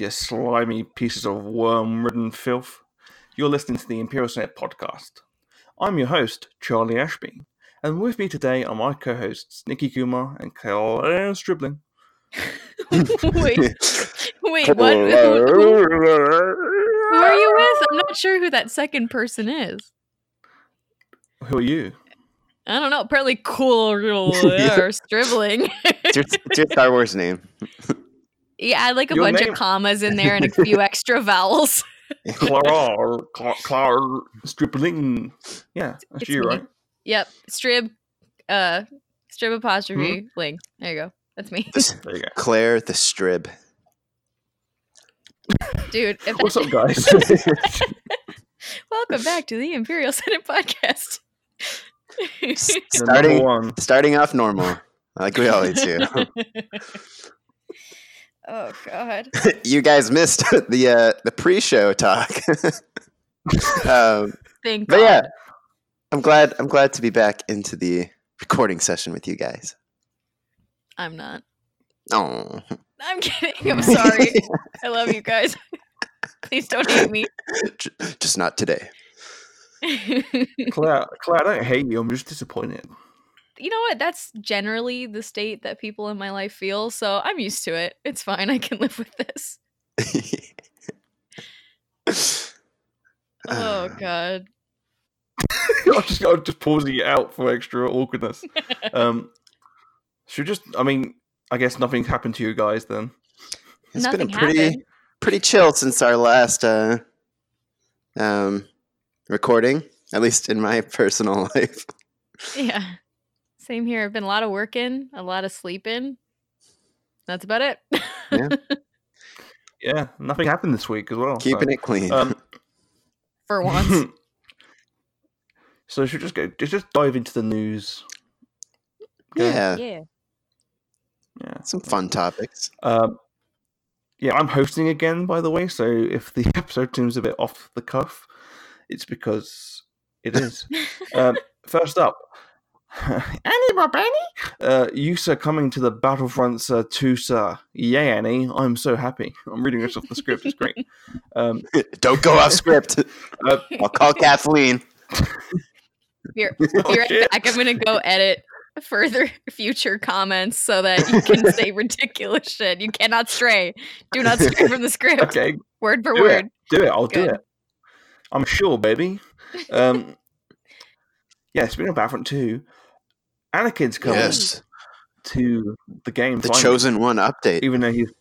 you slimy pieces of worm ridden filth? You're listening to the Imperial Senate podcast. I'm your host, Charlie Ashby, and with me today are my co hosts, Nikki Kumar and Claire Stribling. wait, wait, what? Who, who- who are you with? I'm not sure who that second person is. Who are you? I don't know. Apparently, cool or stribbling. It's your, it's your Star Wars name. yeah, I like a Your bunch name- of commas in there and a few extra vowels. Clara, Cla- Claire Stribling. Yeah, that's It's you, me. right? Yep, strib, uh, strib apostrophe ling. There you go. That's me, This- There you go. Claire the Strib. dude. If What's up, guys? Welcome back to the Imperial Senate podcast. Starting- Starting off normal, like we always do. Oh God. you guys missed the uh, the pre-show talk. um, Thank but God. yeah, I'm glad. I'm glad to be back into the recording session with you guys. I'm not. Oh, I'm kidding. I'm sorry. I love you guys. Please don't hate me. just not today. Claire, Claire, I don't hate you. I'm just disappointed. You know what? That's generally the state that people in my life feel, so I'm used to it. It's fine. I can live with this. Oh god. I'm, just, I'll just pausing it out for extra awkwardness. Um, should just, I mean, I guess nothing happened to you guys then. It's Nothing been a pretty happened. pretty chill since our last uh, um, recording. At least in my personal life. Yeah. Same here. I've been a lot of working, a lot of sleeping. That's about it. Yeah, nothing happened this week as well. Keeping it clean. Um, For once. so should we just go, just just dive into the news. yeah, yeah. Yeah. some fun topics. Um, yeah, I'm hosting again, by the way. So if the episode seems a bit off the cuff, it's because it is. um, first up, Annie Bobani, uh, sir, coming to the Battlefronts uh, 2, sir. Yay, Annie! I'm so happy. I'm reading this off the script. It's great. Um, Don't go off script. uh, I'll call Kathleen. Here, be Oh, right shit. back. I'm gonna go edit further future comments so that you can say ridiculous shit. You cannot stray. Do not stray from the script. okay, Word for do word. it. Do it. I'll do it. I'm sure, baby. Um, yeah, speaking of Battlefront 2, Anakin's coming Yes, to the game. the finally. chosen one update. even though he's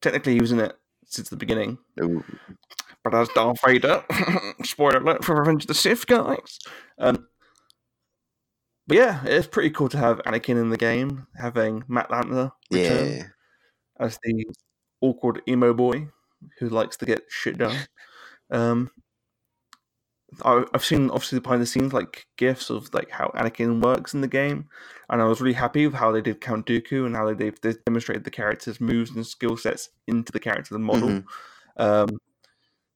technically he was in it since the beginning. Ooh. But as Darth Vader, spoiler alert for Revenge of the Sith, guys. Um, but yeah, it's pretty cool to have Anakin in the game, having Matt Lanter return Yeah, as the awkward emo boy who likes to get shit done. Um, I've seen obviously behind the scenes like gifs of like how Anakin works in the game, and I was really happy with how they did Count Dooku and how they they've, they've demonstrated the character's moves and skill sets into the character and model. Mhm. Um,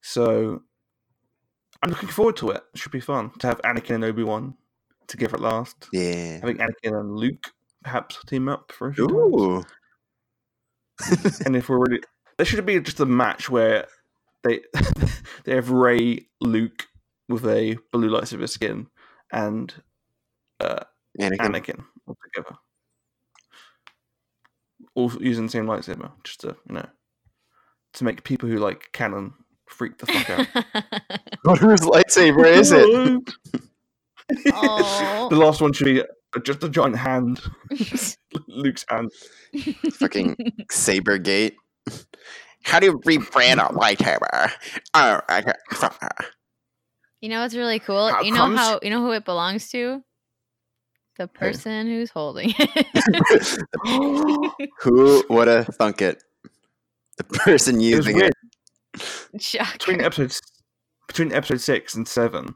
so I'm looking forward to it. It should be fun to have Anakin and Obi Wan together at last. yeah. Having Anakin and Luke perhaps team up for a few Ooh. and if we're really, there should be just a match where they they have Rey Luke with a blue lightsaber skin and uh, Anakin. Anakin all together, all using the same lightsaber, just to you know, to make people who like canon freak the fuck out. What whose lightsaber is it? The last one should be just a giant hand, Luke's hand. Fucking Saber Gate. How do you rebrand a lightsaber? Oh, I got- you know what's really cool? How you know comes- how you know who it belongs to? The person who's holding it. Who would have thunk it? The person using it. Shocker. between episodes between episode six and seven,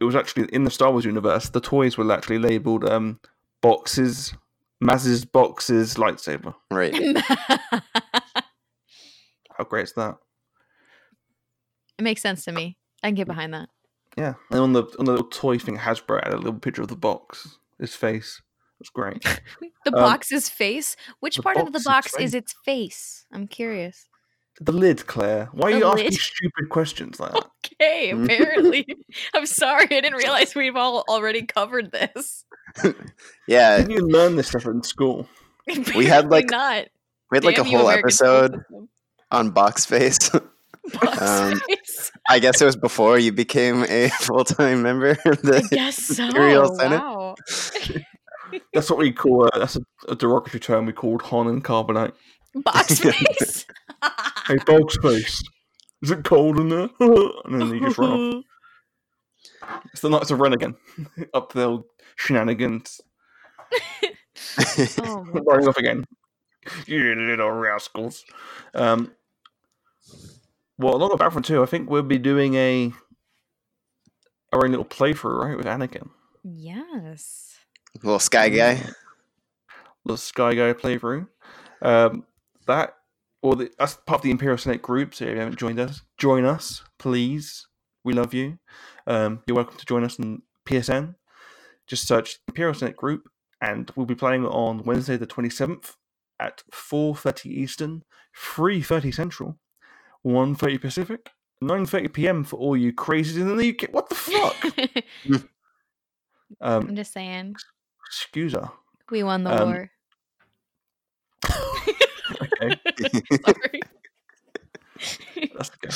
it was actually in the Star Wars universe. The toys were actually labeled um, boxes, Maz's boxes lightsaber. Right. How great is that? It makes sense to me. I can get behind that. Yeah, and on the on the little toy thing, Hasbro had a little picture of the box, his face. It was great. The Um, box's face. Which part of the box is its face? I'm curious. the lid, Claire. Why are The you asking lid? stupid questions like that? Okay, apparently. I'm sorry, I didn't realize we've all already covered this. Yeah, Didn't you learn this stuff in school? We had, like, not. we had like a Damn you, whole episode on box face. Box um, face. I guess it was before you became a full time member of I the guess so. Imperial Senate. Wow. That's what we call. Uh, that's a, a derogatory term we called Han and Carbonite. Box face. Hey, dog's face. Is it cold in there? and then you just run off. It's the Knights of Ren again. Up to their old shenanigans. oh Running off again. You little rascals. Um, well, along with Battlefront 2, I think we'll be doing a our own little playthrough, right, with Anakin. Yes. little sky guy. Little Sky Guy playthrough. Um, that, or the, that's part of the Imperial Senate group. So if you haven't joined us, join us, please. We love you. Um, you're welcome to join us on PSN. Just search Imperial Senate group, and we'll be playing on Wednesday the 27th at 4:30 Eastern, 3:30 Central, 1:30 Pacific, 9:30 PM for all you crazies in the UK. What the fuck? um, I'm just saying. excuse her. We won the Um, war. Okay. That's okay.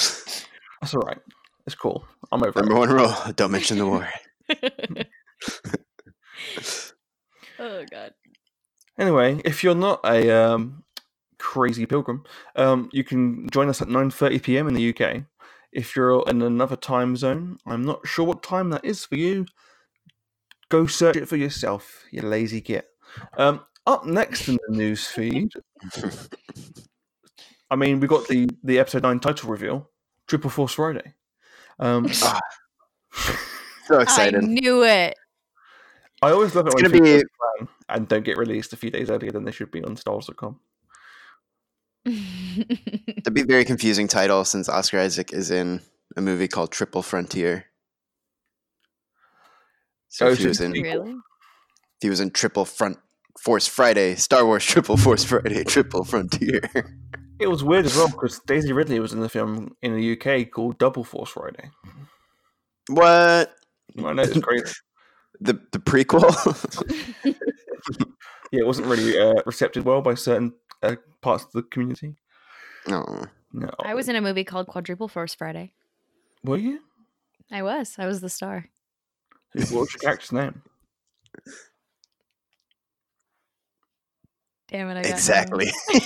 That's all right. It's cool. I'm over Number it. one rule: don't mention the war. oh god. Anyway, if you're not a um, crazy pilgrim, um, you can join us at 9:30 p.m. in the UK. If you're in another time zone, I'm not sure what time that is for you. Go search it for yourself, you lazy git. Um, up next in the news feed, I mean, we got the the episode nine title reveal, Triple Force Friday. Um, Ah, so excited. I knew it. I always love it It's when gonna things be and don't get released a few days earlier than they should be on Stars.com. It'd be a very confusing title since Oscar Isaac is in a movie called Triple Frontier. So Oh, if he was in, it's if he was in Triple Front Force Friday, Star Wars Triple Force Friday, Triple Frontier. It was weird as well because Daisy Ridley was in the film in the UK called Double Force Friday. what I know it's crazy. the the prequel? yeah, it wasn't really uh, recepted well by certain uh, parts of the community. no, No, I was in a movie called Quadruple Force Friday. Were you? I was. I was the star. What was your character's name? Damn it! I got exactly.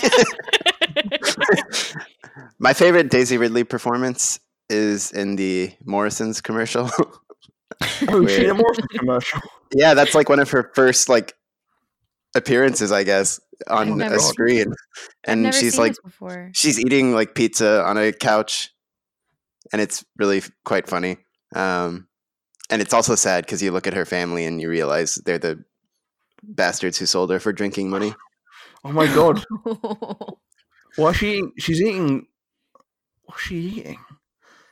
My favorite Daisy Ridley performance is in the Morrisons commercial. Oh, Where- Sheena Morrison commercial. yeah, that's like one of her first like appearances, I guess, on never a screen. And she's seen like before. she's eating like pizza on a couch and it's really f- quite funny um and it's also sad because you look at her family and you realize they're the bastards who sold her for drinking money Oh my god! Why she eating? She's eating. What's she eating?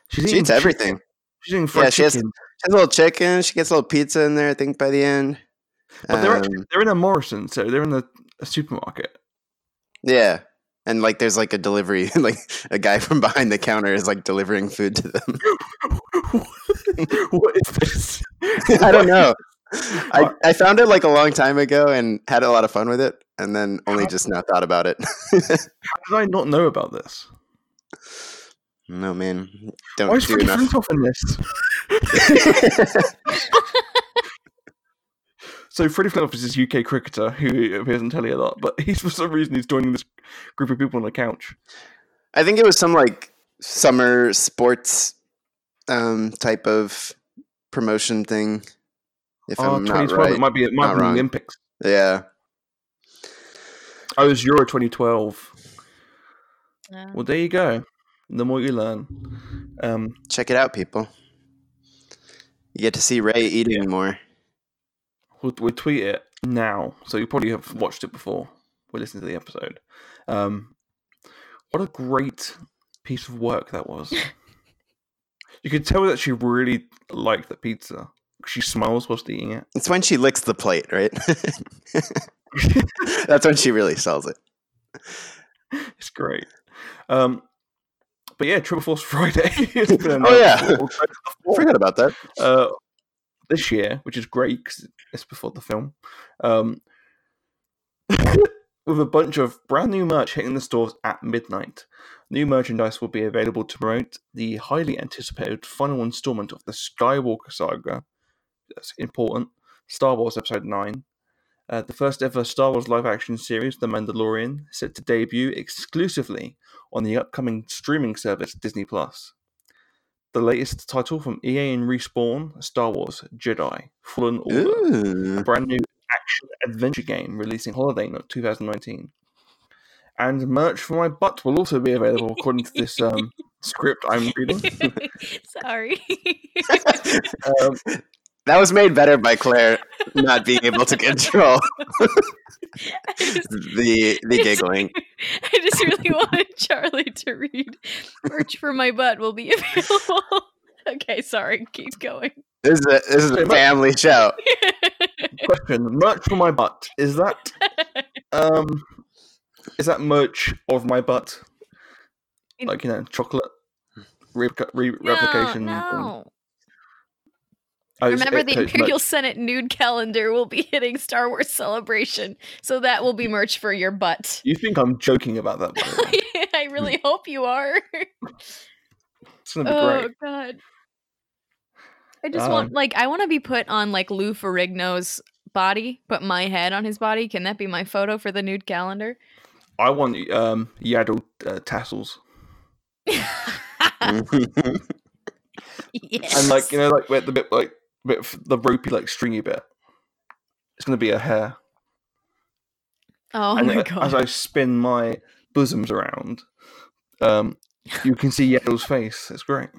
She's she eating eats chicken. everything She's eating fried Yeah, she has- chicken. she has a little chicken she gets a little pizza in there i think by the end But they're Um, they're in a Morrison, so they're in the a supermarket. yeah and like there's like a delivery like a guy from behind the counter is like delivering food to them what is this? i don't know I, I found it like a long time ago and had a lot of fun with it and then only just now thought about it How did I not know about this? no man Why don't is do enough Flintoff in this? So Freddie Flintoff is this UK cricketer who appears on telly a lot, but he's for some reason he's joining this group of people on a couch. I think it was some like summer sports um, type of promotion thing. If Oh, I'm not 2012. right, It might be. It might be the. Olympics. yeah. Oh, it was Euro 2012. Yeah. Well, there you go. The more you learn. Um, Check it out, people. You get to see Rey eating more. We'll, we'll tweet it now, so you probably have watched it before. We listened to the episode. Um, what a great piece of work that was. You could tell that she really liked the pizza. She smiles whilst eating it. It's when she licks the plate, right? That's when she really sells it. It's great. Um, but yeah, Triple Force Friday. Oh, yeah. I forgot about that. uh, this year, which is great because it's before the film. Um, with a bunch of brand new merch hitting the stores at midnight. New merchandise will be available to promote the highly anticipated final installment of the Skywalker saga. That's important. Star Wars Episode 9. Uh, the first ever Star Wars live action series, The Mandalorian, set to debut exclusively on the upcoming streaming service Disney Plus. The latest title from EA and Respawn, Star Wars Jedi Fallen Order, a brand new action adventure game releasing holiday note 2019. And merch for my butt will also be available according to this um, script I'm reading. Sorry. um, That was made better by Claire not being able to control just, the the giggling. I just really wanted Charlie to read. Merch for my butt will be available. okay, sorry. Keep going. This is a this is a family show. question: Merch for my butt is that um, is that merch of my butt? Like you know, chocolate replica- re- replication. No, thing? no. Remember, it- the Imperial merch. Senate nude calendar will be hitting Star Wars Celebration, so that will be merch for your butt. You think I'm joking about that? I really hope you are. It's gonna be Oh great. God. I just Um, want like I want to be put on like Lou Ferrigno's body, put my head on his body. Can that be my photo for the nude calendar? I want um Yaddle uh, tassels yes. and like you know like where the bit like bit of the ropey like stringy bit. It's gonna be a hair. oh and my uh, god. as I spin my bosoms around, um, you can see Yaddle's face. It's great.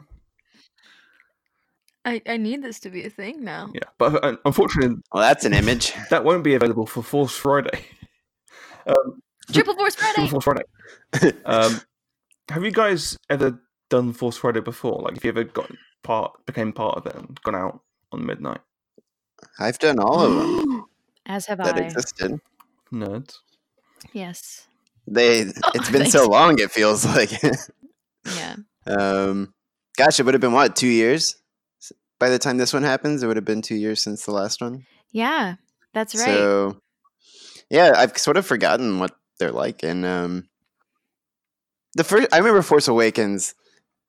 I, I need this to be a thing now. Yeah, but uh, unfortunately, well, that's an image. that won't be available for Force Friday. um, Triple Force Friday. Force Friday. Um, have you guys ever done Force Friday before? Like, if you ever got part, became part of it, and gone out on midnight? I've done all of them As have that I. existed. Nerds. Yes. They Oh, it's been thanks. so long. It feels like. Yeah. um, gosh, it would have been what two years by the time this one happens. It would have been two years since the last one. Yeah. That's right. So, yeah, I've sort of forgotten what they're like, and um, the first I remember Force Awakens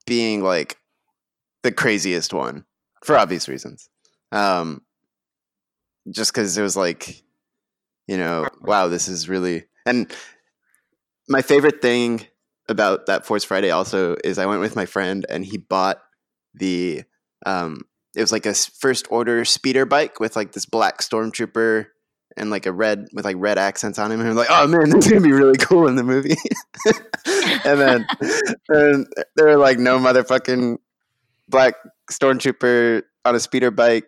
being like the craziest one for obvious reasons. Um, just because it was like, you know, wow, this is really and my favorite thing about that Force Friday also is I went with my friend and he bought the um it was like a first order speeder bike with like this black stormtrooper and like a red with like red accents on him and I'm like oh man this is gonna be really cool in the movie. And then and there were like no motherfucking black stormtrooper on a speeder bike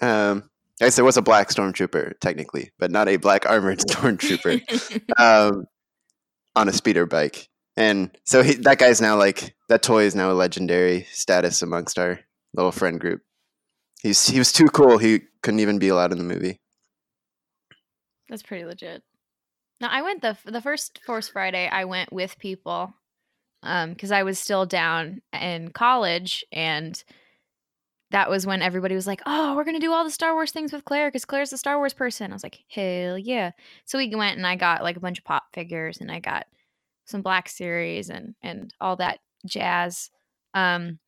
um I guess there was a black stormtrooper technically but not a black armored stormtrooper um, on a speeder bike. And so he, that guy's now like that toy is now a legendary status amongst our little friend group. He's he was too cool. He couldn't even be allowed in the movie. That's pretty legit. No, I went the the first Force Friday. I went with people, um, because I was still down in college, and that was when everybody was like, "Oh, we're gonna do all the Star Wars things with Claire because Claire's the Star Wars person." I was like, "Hell yeah!" So we went and I got like a bunch of pop figures, and I got some Black Series and and all that jazz. Um,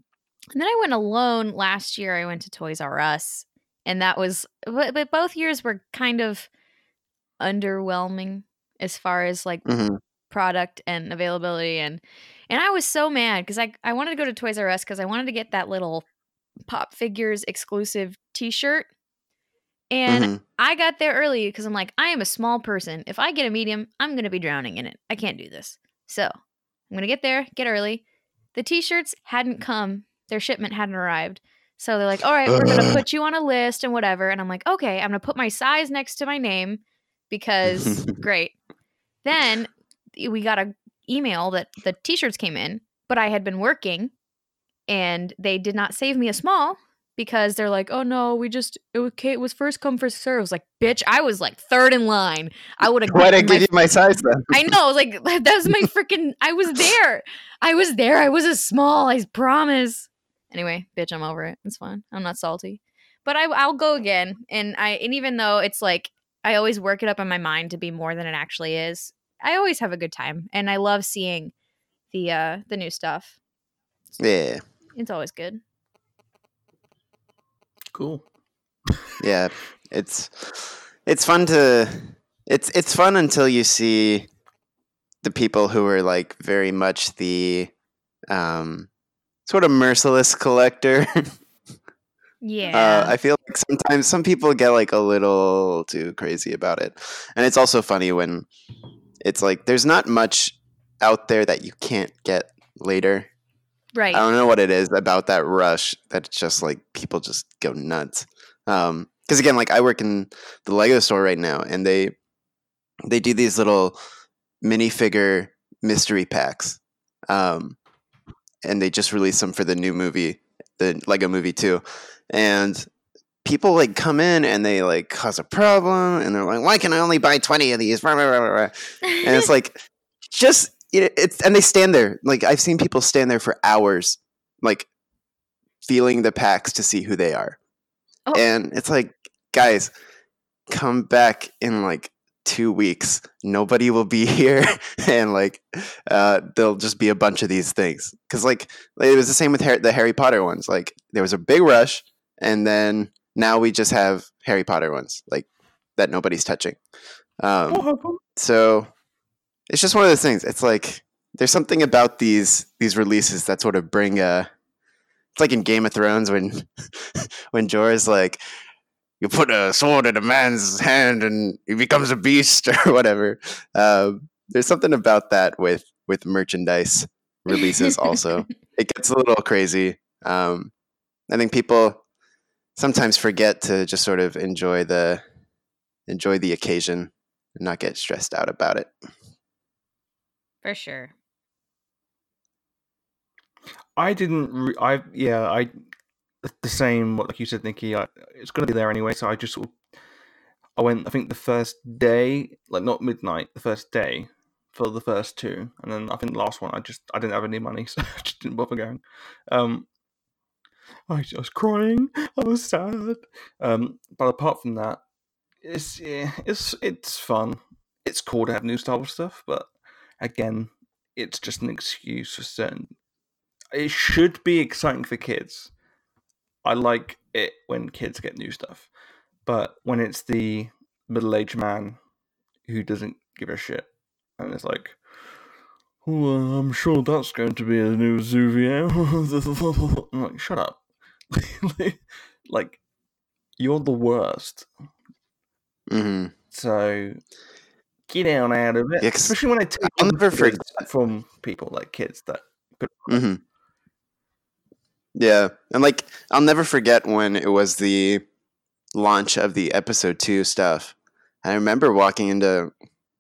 and then I went alone last year. I went to Toys R Us, and that was, but, but both years were kind of underwhelming as far as like hmm product and availability and and I was so mad because I I wanted to go to Toys R Us because I wanted to get that little pop figures exclusive T-shirt, and hmm I got there early because I'm like I am a small person. If I get a medium, I'm gonna be drowning in it. I can't do this. So I'm gonna get there, get early. The T-shirts hadn't come. Their shipment hadn't arrived. So they're like, all right, we're gonna put you on a list and whatever. And I'm like, okay, I'm gonna put my size next to my name because great. Then we got a email that the t-shirts came in, but I had been working and they did not save me a small because they're like, "Oh no, we just it was, it was first come first serve." I was like, "Bitch, I was like third in line. I would have." Why did I give you my size then? I know. Like, that was my freaking. I was there. I was there. I was a small. I promise. Anyway, bitch, I'm over it. It's fine. I'm not salty, but I, I'll go again. And I, and even though it's like I always work it up in my mind to be more than it actually is, I always have a good time, and I love seeing the uh the new stuff. Yeah, It's always good. Cool. yeah. It's it's fun to it's it's fun until you see the people who are like very much the um sort of merciless collector. Yeah. Uh, I feel like sometimes some people get like a little too crazy about it, and it's also funny when it's like there's not much out there that you can't get later. Right. I don't know what it is about that rush that just like people just go nuts. Um, because again, like I work in the Lego store right now, and they they do these little minifigure mystery packs, um, and they just released them for the new movie, the Lego Movie Two, and people like come in and they like cause a problem, and they're like, "Why can I only buy twenty of these?" and it's like just know, it's and they stand there. Like i've seen people stand there for hours like feeling the packs to see who they are. Oh. and it's like guys come back in like two weeks. Nobody will be here. And like uh there'll just be a bunch of these things. Because like it was the same with Har- the harry potter ones. Like there was a big rush and then now we just have harry potter ones like that nobody's touching. Um so it's just one of those things. It's like there's something about these these releases that sort of bring a. It's like in Game of Thrones when when Jorah's like, you put a sword in a man's hand and he becomes a beast or whatever. Um, there's something about that with with merchandise releases. Also, it gets a little crazy. Um, I think people sometimes forget to just sort of enjoy the enjoy the occasion and not get stressed out about it. For sure. I didn't. Re- I yeah. I the same. What like you said, Nikki. I, it's going to be there anyway. So I just sort of. I went. I think the first day, like not midnight, the first day for the first two, and then I think the last one. I just I didn't have any money, so I just didn't bother going. Um, I, was crying. I was sad. Um, but apart from that, it's yeah, it's it's fun. It's cool to have new Star Wars stuff, but again, it's just an excuse for certain it should be exciting for kids. I like it when kids get new stuff, but when it's the middle-aged man who doesn't give a shit, and it's like, "Oh, uh, I'm sure that's going to be a new Zuvio." I'm like, "Shut up!" like, you're the worst. hmm So get on out of it, Yeah, especially when I take I'll never forget- from people like kids that. Mm-hmm. Yeah, and like I'll never forget when it was the launch of the episode two stuff. I remember walking into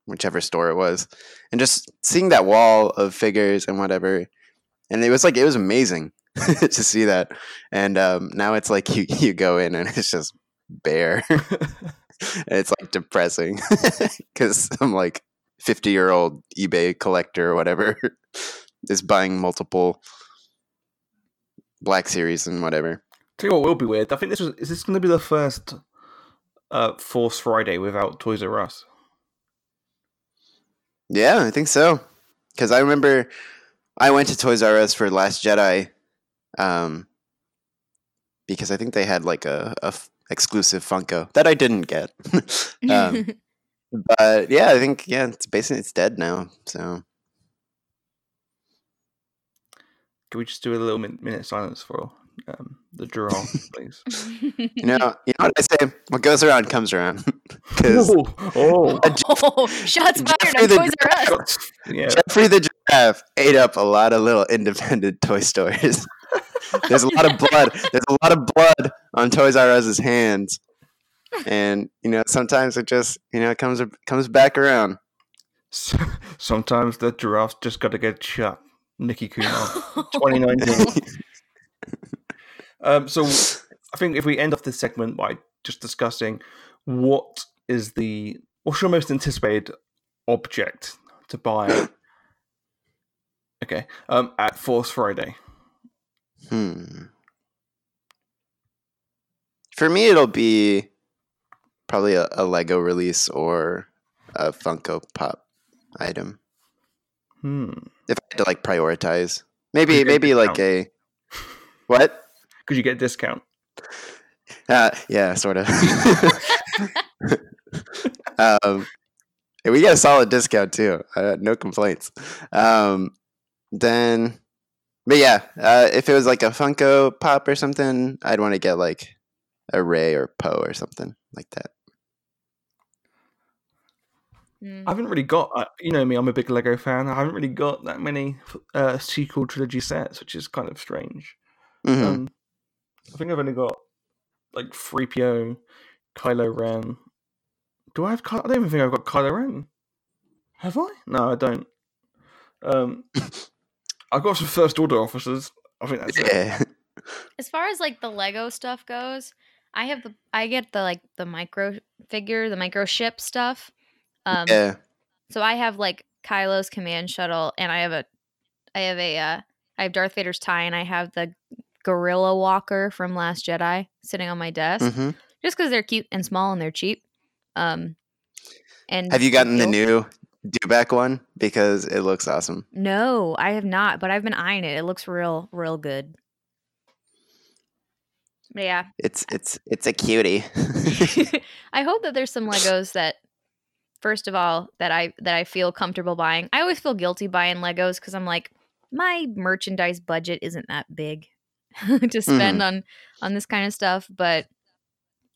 whichever store it was and just seeing that wall of figures and whatever, and it was like it was amazing to see that. And um, now it's like you you go in and it's just bare. and it's like depressing because I'm like 50 year old eBay collector or whatever is buying multiple Black Series and whatever. Tell you what will be weird. I think this was is this going to be the first uh, Force Friday without Toys R Us? Yeah, I think so. Because I remember I went to Toys R Us for Last Jedi, um, because I think they had like a, a exclusive Funko that I didn't get. um, but yeah, I think yeah, it's basically it's dead now. So Can we just do a little min- minute silence for um, the giraffe, please? you know, you know what I say? What goes around comes around. Because oh, oh. oh, shots fired Geoffrey on the Toys R Us. yeah. Geoffrey the giraffe ate up a lot of little independent toy stores. There's a lot of blood. There's a lot of blood on Toys R Us's hands, and you know sometimes it just you know it comes comes back around. Sometimes the giraffes just got to get shot. Nikki Kumar, 2019. Um, so I think if we end off this segment by just discussing what is the what's your most anticipated object to buy? okay, um, at Force Friday. Hmm. For me, it'll be probably a, a Lego release or a Funko Pop item. Hmm. If I had to like prioritize, maybe maybe like a what? Could you get a discount? Uh, yeah, sort of. um, and we get a solid discount too. Uh, no complaints. Um, then, but yeah, uh, if it was like a Funko Pop or something, I'd want to get like a Rey or Poe or something like that. Mm. I haven't really got, uh, you know me, I'm a big Lego fan. I haven't really got that many uh, sequel trilogy sets, which is kind of strange. Mhm. Um, I think I've only got like 3PO, Kylo Ren. Do I have? Ky- I don't even think I've got Kylo Ren. Have I? No, I don't. Um, I've got some First Order officers. I think that's it. yeah. As far as like the Lego stuff goes, I have the I get the like the micro figure, the micro ship stuff. Um yeah. so I have like Kylo's command shuttle and I have a I have a uh I have Darth Vader's tie and I have the Gorilla Walker from Last Jedi sitting on my desk hmm just cuz they're cute and small and they're cheap. Um and Have you gotten the new Dewback one? Because it looks awesome. No, I have not, but I've been eyeing it. It looks real real good. But yeah, It's it's it's a cutie. I hope that there's some Legos that first of all that I that I feel comfortable buying. I always feel guilty buying Legos cuz I'm like my merchandise budget isn't that big to spend mm-hmm. on on this kind of stuff, but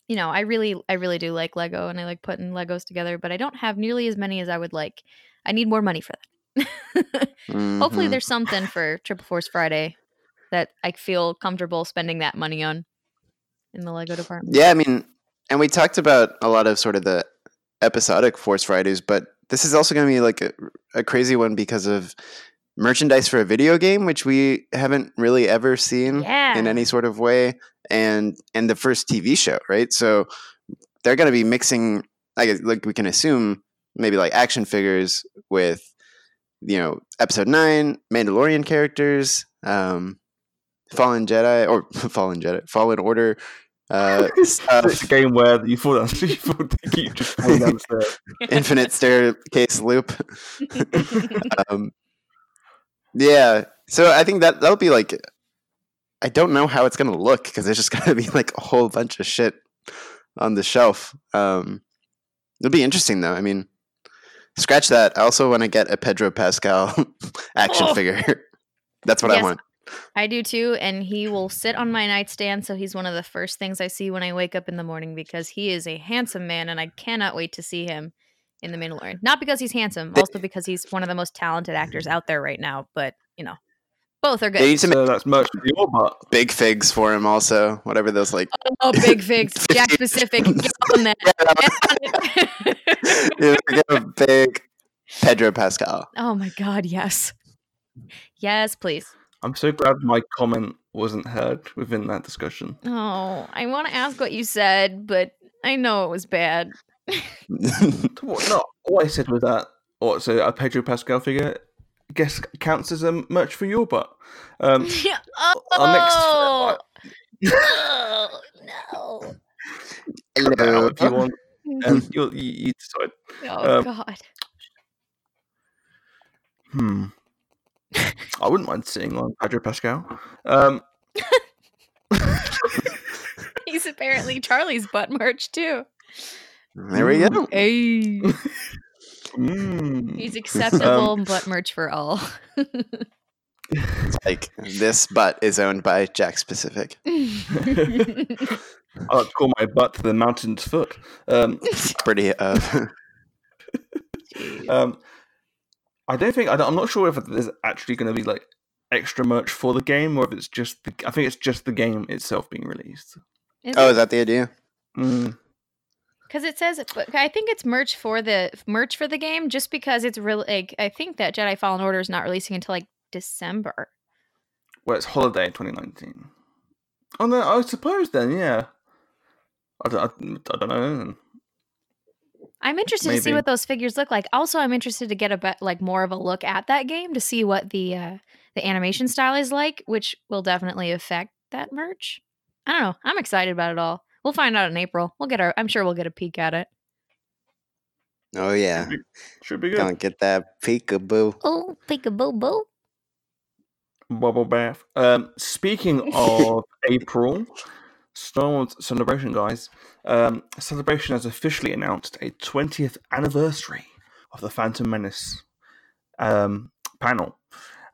you know, I really I really do like Lego and I like putting Legos together, but I don't have nearly as many as I would like. I need more money for that. Hopefully Mhm. there's something for Triple Force Friday that I feel comfortable spending that money on in the Lego department. Yeah, I mean, and we talked about a lot of sort of the episodic Force Fridays, but this is also going to be like a, a crazy one because of merchandise for a video game, which we haven't really ever seen Yeah. in any sort of way, and and the first TV show, right? So they're going to be mixing, I guess, like we can assume, maybe like action figures with, you know, Episode Nine, Mandalorian characters, um, Fallen Jedi or Fallen Jedi, Fallen Order. Uh, it's a game where you fall down, you fall, you keep just falling down the stairs. infinite staircase loop. um, yeah, so I think that that'll be like, I don't know how it's gonna look because there's just gonna be like a whole bunch of shit on the shelf. Um, it'll be interesting though. I mean, scratch that. I also want to get a Pedro Pascal action Oh. figure. That's what I want. I do too, and he will sit on my nightstand, so he's one of the first things I see when I wake up in the morning because he is a handsome man, and I cannot wait to see him in The Mandalorian. Not because he's handsome, They- also because he's one of the most talented actors out there right now. But you know, both are They good. need to make So that's merch for your butt. big figs for him also. Whatever those like. Oh, big figs, Jakks Pacific, get on that. Get on Yeah, it. get a big Pedro Pascal. oh my God, yes, yes, please. I'm so glad my comment wasn't heard within that discussion. Oh, I want to ask what you said, but I know it was bad. What, no, all I said was that. What? So a Pedro Pascal figure, I guess counts as a merch for your butt. Um, Yeah. our next- Oh, oh no. if you want. Um, you'll, you, you decide. Oh um, God. Hmm. I wouldn't mind seeing on Pedro Pascal. Um, He's apparently Charlie's butt merch too. There we go. Hey. mm. He's acceptable butt merch for all. Like this butt is owned by Jakks Pacific. I like to call my butt the mountain's foot. Um, Pretty uh um, I don't think I don't, I'm not sure if there's actually going to be like extra merch for the game or if it's just the, I think it's just the game itself being released. Oh, is that the idea? Mm. Because it says, I think it's merch for the merch for the game, just because it's really like I think that Jedi Fallen Order is not releasing until like December. Well, it's holiday 2019. Oh no, I suppose then, yeah. I don't, I, I don't know. I'm interested to see what those figures look like. Also, I'm interested to get a bit like more of a look at that game to see what the uh, the animation style is like, which will definitely affect that merch. I don't know. I'm excited about it all. We'll find out in April. We'll get our. I'm sure we'll get a peek at it. Oh yeah, Should be good. Don't get that peekaboo. Oh, peekaboo boo. Bubble bath. Um, speaking of April, Star Wars Celebration, guys. Um, Celebration has officially announced a 20th anniversary of the Phantom Menace um, panel,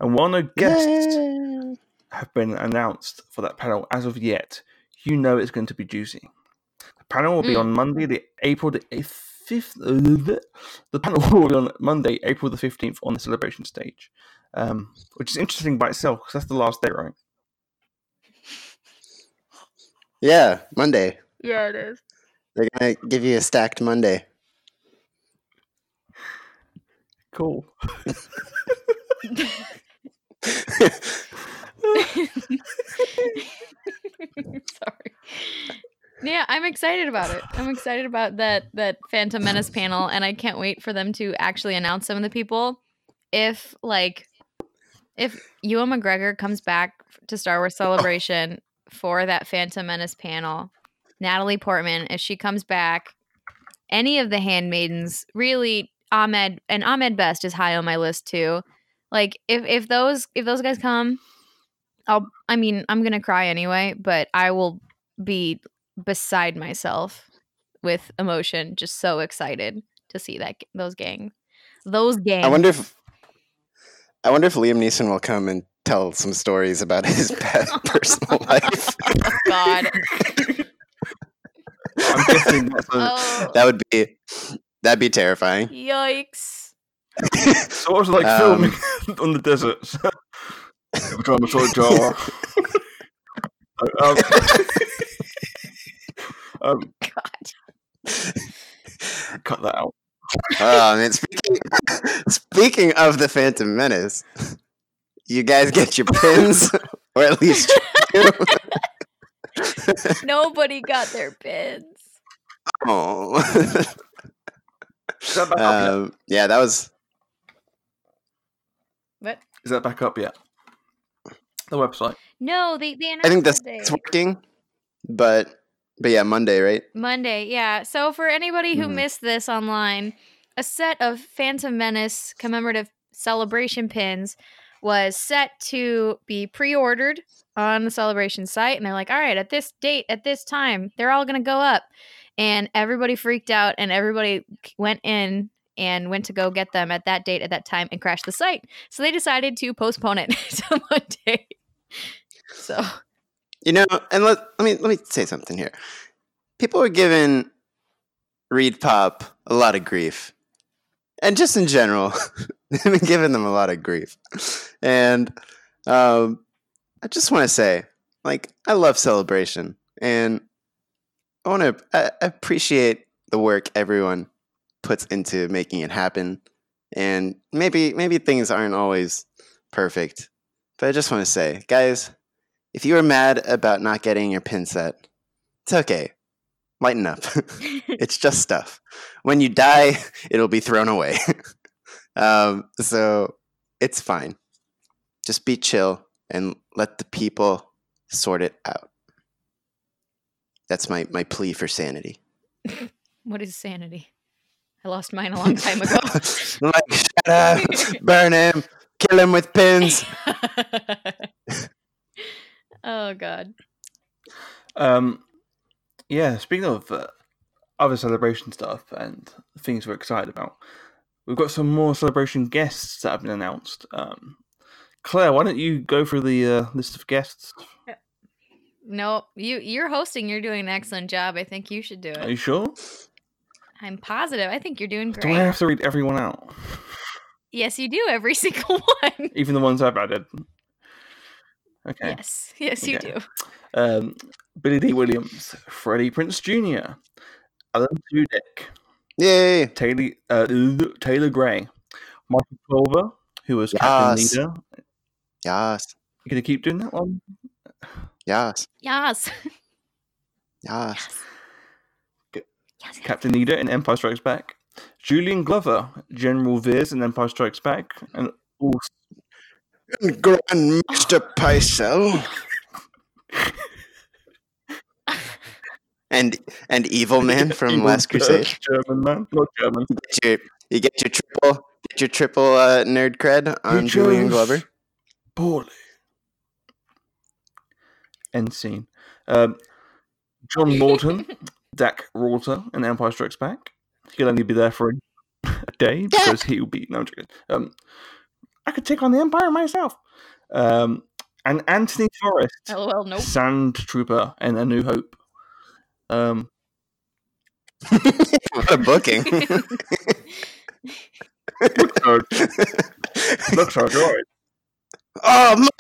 and while no guests Yay. have been announced for that panel as of yet, you know it's going to be juicy. The panel will be Mm. on Monday, the April the fifth. The panel will be on Monday, April the fifteenth, on the celebration stage, um, which is interesting by itself because that's the last day, right? Yeah, Monday. Yeah, it is. They're gonna give you a stacked Monday. Cool. Sorry. Yeah, I'm excited about it. I'm excited about that that Phantom Menace panel, and I can't wait for them to actually announce some of the people. If like, if Ewan McGregor comes back to Star Wars Celebration for that Phantom Menace panel, Natalie Portman, if she comes back, any of the handmaidens, really Ahmed and Ahmed Best is high on my list too. Like if if those if those guys come, I'll I mean, I'm going to cry anyway, but I will be beside myself with emotion, just so excited to see that those gang. Those gangs. I wonder if I wonder if Liam Neeson will come and tell some stories about his bad personal life. God. I'm guessing that's a, Oh, that would be that'd be terrifying. yikes. so. What was it like Um, filming on the desert? Every time I saw a jar. um, um, God. cut that out. Oh man, speaking speaking of the Phantom Menace, you guys get your pins, or at least you. Nobody got their pins. oh. Is that back up yet? um, yeah, that was What? Is that back up yet? The website. No, they they announced I think the that's day. it's working, but but yeah, Monday, right? Monday, yeah. So for anybody who Mhm. missed this online, a set of Phantom Menace commemorative celebration pins was set to be pre-ordered on the celebration site and they're like, "All right, at this date, at this time, they're all going to go up." And everybody freaked out and everybody went in and went to go get them at that date at that time and crashed the site. So they decided to postpone it to Monday. So, You know, and let let me let me say something here. People are giving ReedPop a lot of grief, and just in general, they've been giving them a lot of grief. And um, I just want to say, like, I love celebration, and I want to I appreciate the work everyone puts into making it happen. And maybe maybe things aren't always perfect, but I just want to say, guys, if you were mad about not getting your pin set, it's okay. Lighten up. it's just stuff. When you die, it'll be thrown away. um, so it's fine. Just be chill and let the people sort it out. That's my, my plea for sanity. what is sanity? I lost mine a long time ago. like, shut up, burn him, kill him with pins. oh god. Um, yeah. Speaking of uh, other celebration stuff and things we're excited about, we've got some more celebration guests that have been announced. Um, Claire, why don't you go through the uh, list of guests? No, you you're hosting. You're doing an excellent job. I think you should do it. Are you sure? I'm positive. I think you're doing great. Do I have to read everyone out, Yes, you do every single one. even the ones I've added? Okay. Yes, yes, you Okay. do. Um, Billy Dee Williams, Freddie Prinze Jr., Alan Tudyk, Yay. Taylor uh, Taylor Gray, Michael Culver, who was Captain Yes. Leader, Yes. You gonna keep doing that one? Yes. Yes. Yes. Yes, yes. Captain Needa in Empire Strikes Back. Julian Glover, General Veers in Empire Strikes Back, and also Grand Maester Pycelle. and and Evil Man from Evil Last Crusade. German man, not German. You get your, you get your triple get your triple uh, nerd cred on Julian Glover. Poorly. End scene. Um, John Morton, Dak Ralter and Empire Strikes Back. He'll only be there for a, a day because he'll be. No, I'm joking. Um, I could take on the Empire myself. Um, and Anthony Forrest, LOL, nope. Sand Trooper in A New Hope. Um, what a booking. looks are right. oh, Mark!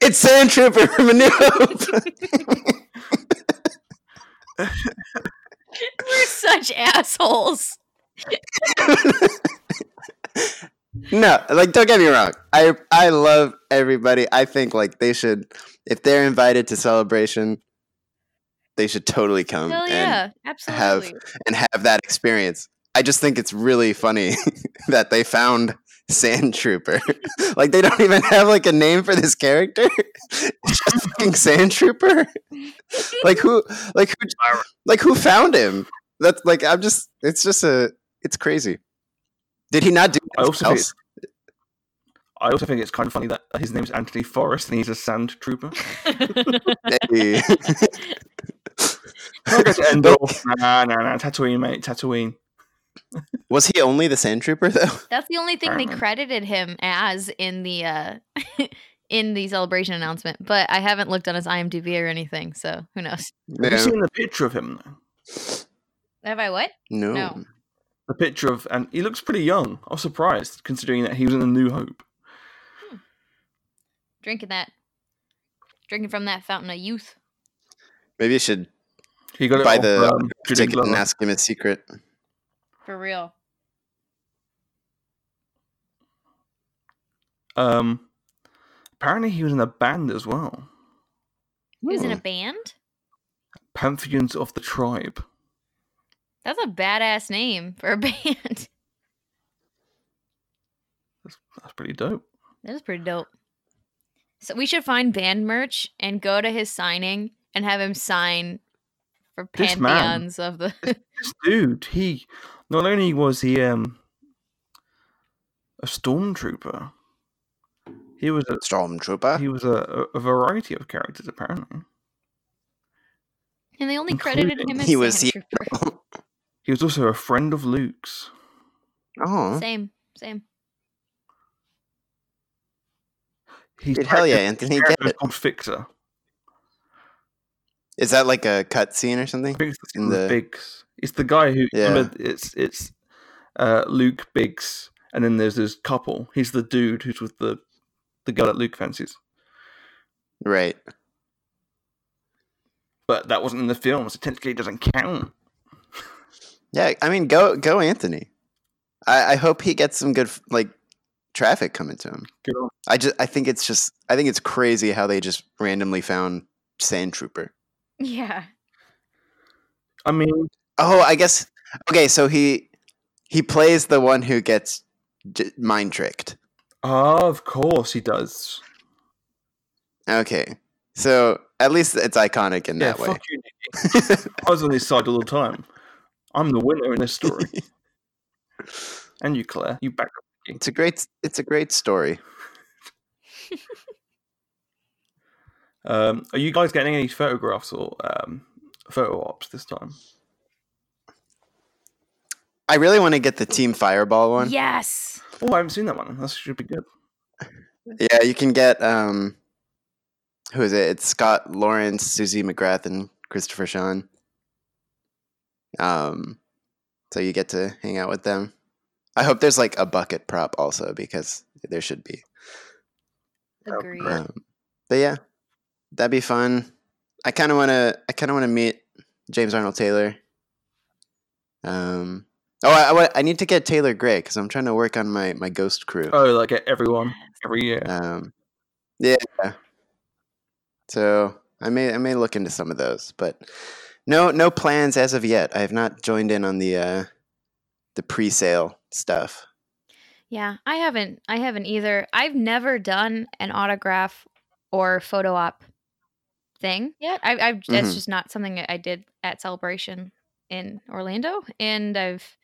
it's Sand Trooper from A New Hope. We're such assholes. no, like don't get me wrong. I I love everybody. I think like they should if they're invited to celebration, they should totally come Hell and yeah, absolutely. and have that experience. I just think it's really funny that they found Sand Trooper. like they don't even have like a name for this character. It's just fucking Sand Trooper. like who like who like who found him? That's like I'm just it's just a it's crazy. Did he not do I also anything think? I also think it's kind of funny that his name's Anthony Forrest and he's a sand trooper. Hey. Can't go to Endor. Nah, nah, nah. Tatooine, mate. Tatooine. Was he only the Sand Trooper though? That's the only thing they Apparently. credited him as in the uh in the celebration announcement. But I haven't looked on his IMDb or anything, so who knows? Have you seen the picture of him? Though? Have I what? No. No. The picture of, and he looks pretty young. I was surprised considering that he was in A New Hope. Drinking that drinking from that fountain of youth. Maybe you should He got it buy off, the um, Julian ticket and ask him a secret. For real. Um, apparently he was in a band as well. He was in a Hmm. band? Pantheons of the Tribe. That's a badass name for a band. That's that's pretty dope. That is pretty dope. So we should find band merch and go to his signing and have him sign for This man. pantheons of the. This dude, he not only was he um a stormtrooper, he was a Stormtrooper. he was a, a, a variety of characters apparently. and they only credited him as He was Sandtrooper. He was also a friend of Luke's. Oh, Same, same. He's Dude, hell yeah, Anthony, get is it. called Fixer. is that like a cutscene or something? Fixer's In called the- Biggs. It's the guy who Yeah. remember, it's it's uh, Luke Biggs, and then there's this couple. He's the dude who's with the the girl that Luke fancies. Right. But that wasn't in the film, so technically it doesn't count. Yeah, I mean, go go Anthony. I, I hope he gets some good like traffic coming to him. Good. I just I think it's just I think it's crazy how they just randomly found Sand Trooper. Yeah. I mean, Oh, I guess okay. So he he plays the one who gets j- mind tricked. Oh of course he does. Okay, so at least it's iconic in Yeah, that way. fuck you, Nikki. I was on his side all the time. I'm the winner in this story. and you, Claire, you back up. it's a great it's a great story. Um, are you guys getting any photographs or um, photo ops this time? I really want to get the Team Fireball one. Yes. Oh, I haven't seen that one. That should be good. Yeah, you can get um who is it? It's Scott Lawrence, Suzie McGrath, and Christopher Sean. Um so you get to hang out with them. I hope there's like a bucket prop also because there should be. Agreed. Um, but yeah, that'd be fun. I kind of want to. I kind of want to meet James Arnold Taylor. Um. Oh, I, I, need to get Taylor Gray because I'm trying to work on my my Ghost crew. Oh, like everyone every year. Um. Yeah. So I may I may look into some of those, but no no plans as of yet. I have not joined in on the uh, the pre-sale stuff. Yeah, I haven't. I haven't either. I've never done an autograph or photo op thing yet. I, I've that's Mhm. just not something I did at Celebration in Orlando, and I've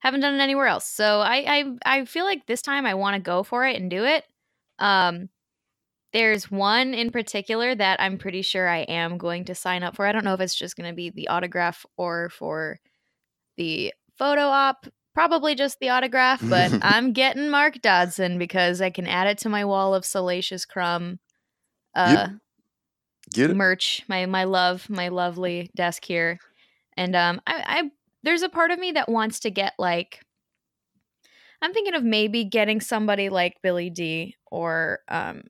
haven't done it anywhere else. So I I, I feel like this time I want to go for it and do it. Um, there's one in particular that I'm pretty sure I am going to sign up for. I don't know if it's just going to be the autograph or for the photo op. Probably just the autograph, but I'm getting Mark Dodson because I can add it to my wall of Salacious Crumb uh, Get it? merch. My my love, my lovely desk here, and um, I, I there's a part of me that wants to get like. I'm thinking of maybe getting somebody like Billy Dee or um,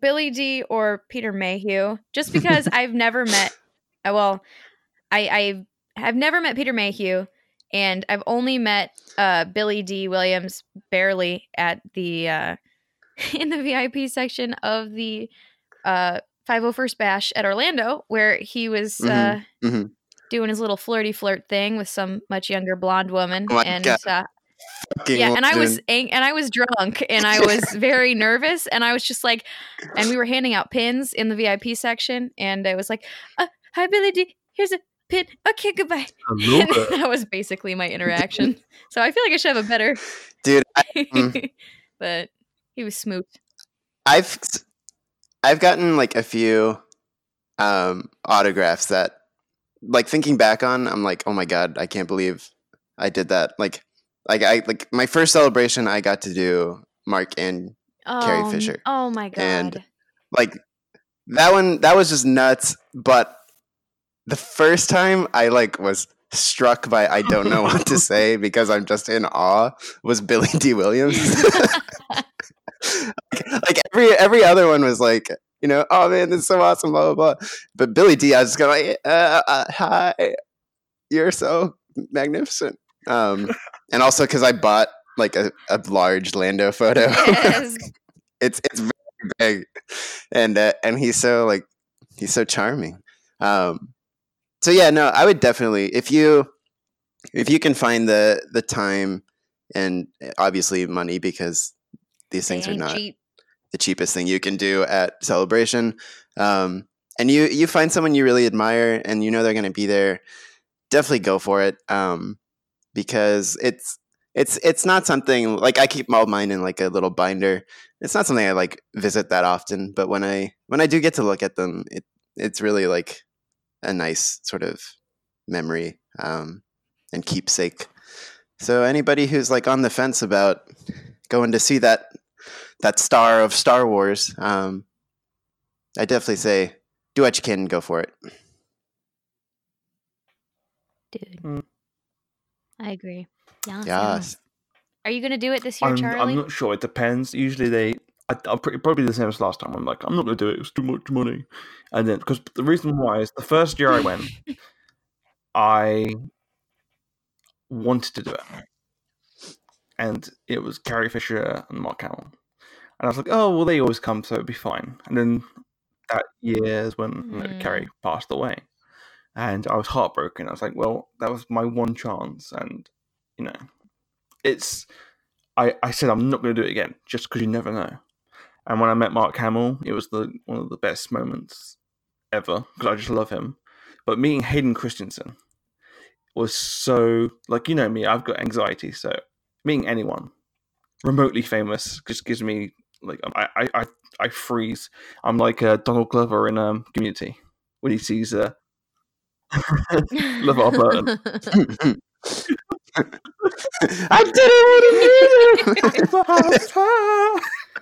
Billy Dee or Peter Mayhew, just because I've never met. uh, Well, I I have never met Peter Mayhew, and I've only met uh, Billy Dee Williams barely at the uh, in the VIP section of the uh, 501st Bash at Orlando, where he was uh, Mhm, mhm. Doing his little flirty flirt thing with some much younger blonde woman, Oh and uh, Fucking yeah, and I was ang- and I was drunk and I was very nervous and I was just like, and we were handing out pins in the VIP section and I was like, uh, "Hi Billy Dee, here's a pin. Okay, goodbye." That was basically my interaction. so I feel like I should have a better. dude. I, mm. but he was smooth. I've I've gotten like a few um, autographs that, like thinking back on, I'm like, oh my god, I can't believe I did that. Like, like I like my first celebration, I got to do Mark and Carrie Oh, Fisher. Oh my god. And- like that one. That was just nuts. But the first time, I like was struck by I don't know what to say because I'm just in awe. Was Billy Dee Williams. like every every other one was like you know oh man this is so awesome blah blah blah. But billy dee i was just going like uh, uh, hi. You're so magnificent. Um and also because i bought like a, a large lando photo. Yes. it's it's very big. And uh, and he's so like he's so charming. Um so yeah no i would definitely if you if you can find the the time and uh, obviously money because these They things are not cheap. The cheapest thing you can do at celebration. Um, and you you find someone you really admire and you know they're going to be there definitely go for it um, because it's it's it's not something like i keep all mine in like a little binder. It's not something i like visit that often but when i when i do get to look at them it it's really like a nice sort of memory um, and keepsake. So anybody who's like on the fence about going to see that that star of Star Wars, um, I definitely say do what you can and go for it. Dude. Mm. I agree. Yes, Yes. Are you going to do it this year, I'm, Charlie? I'm not sure. It depends. Usually they, I, I'm pretty, probably the same as last time. I'm like, I'm not going to do it. It's too much money. And then, because the reason why is the first year I went, I wanted to do it. And it was Carrie Fisher and Mark Hamill. And I was like, oh, well, they always come, so it'd be fine. And then that year is when you know, Mm. Carrie passed away. And I was heartbroken. I was like, well, that was my one chance. And, you know, it's, I, I said, I'm not going to do it again just because you never know. And when I met Mark Hamill, it was the one of the best moments ever because I just love him. But meeting Hayden Christensen was so, like, you know me, I've got anxiety. So meeting anyone remotely famous just gives me, like, I, I, I, I freeze. I'm like uh, Donald Glover in um, Community when he sees uh, LeVar Burton. I didn't want to meet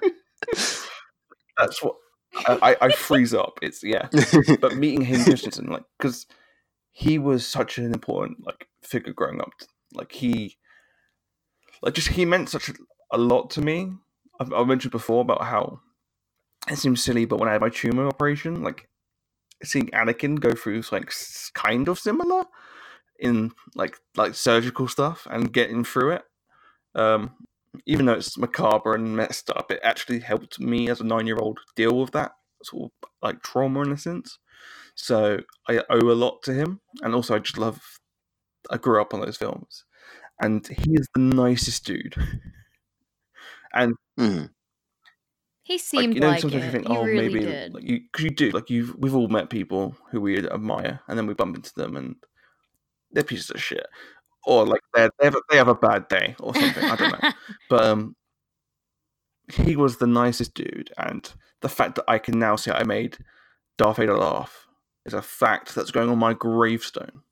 him! That's what I, I, I freeze up. It's yeah. But meeting him Christensen, like, because he was such an important like figure growing up. Like he, like just he meant such a, a lot to me. I've, I mentioned before about how it seems silly, but when I had my tumor operation, like seeing Anakin go through like kind of similar in like like surgical stuff and getting through it. Um, even though it's macabre and messed up, it actually helped me as a nine year old deal with that sort of like trauma in a sense. So I owe a lot to him, and also I just love. I grew up on those films, and he is the nicest dude. and Mhm. He like, seemed you know, like sometimes it. you think, he oh, really maybe did. like you because you do like you we've all met people who we admire, and then we bump into them, and they're pieces of shit, or like they they have a, they have a bad day or something. I don't know, but um, he was the nicest dude, and the fact that I can now say I made Darth Vader laugh is a fact that's going on my gravestone.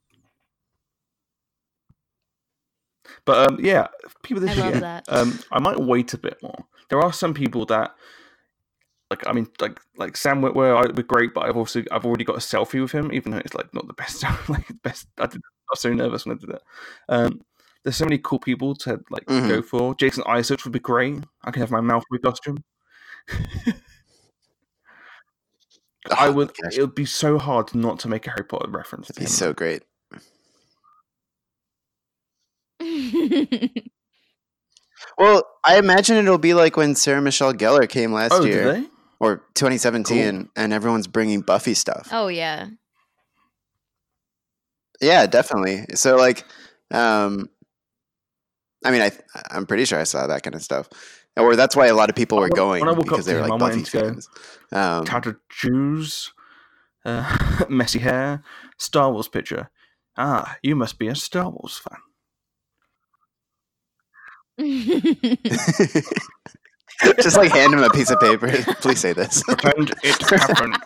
But um, yeah, people this I year, um, I might wait a bit more. There are some people that, like, I mean, like like Sam Witwer, I, we're great, but I've also I've already got a selfie with him, even though it's like not the best, like best. I, did, I was so nervous when I did it. Um, there's so many cool people to like Mhm. go for. Jason Isaacs would be great. I can have my Malfoy costume. I Oh, would. gosh, It would be so hard not to make a Harry Potter reference. It'd to be him. so great. Well, I imagine it'll be like when Sarah Michelle Gellar came last Oh, year, did they? or 2017, and everyone's bringing Buffy stuff. oh yeah. Yeah, definitely. So like, um, I mean, I I'm pretty sure I saw that kind of stuff, or that's why a lot of people were When I going woke up because they to were him, like I Buffy wanted to go, fans. Um, tattered shoes, uh, messy hair, Star Wars picture. Ah, you must be a Star Wars fan. just like hand him a piece of paper. Please say this. Pretend it happened.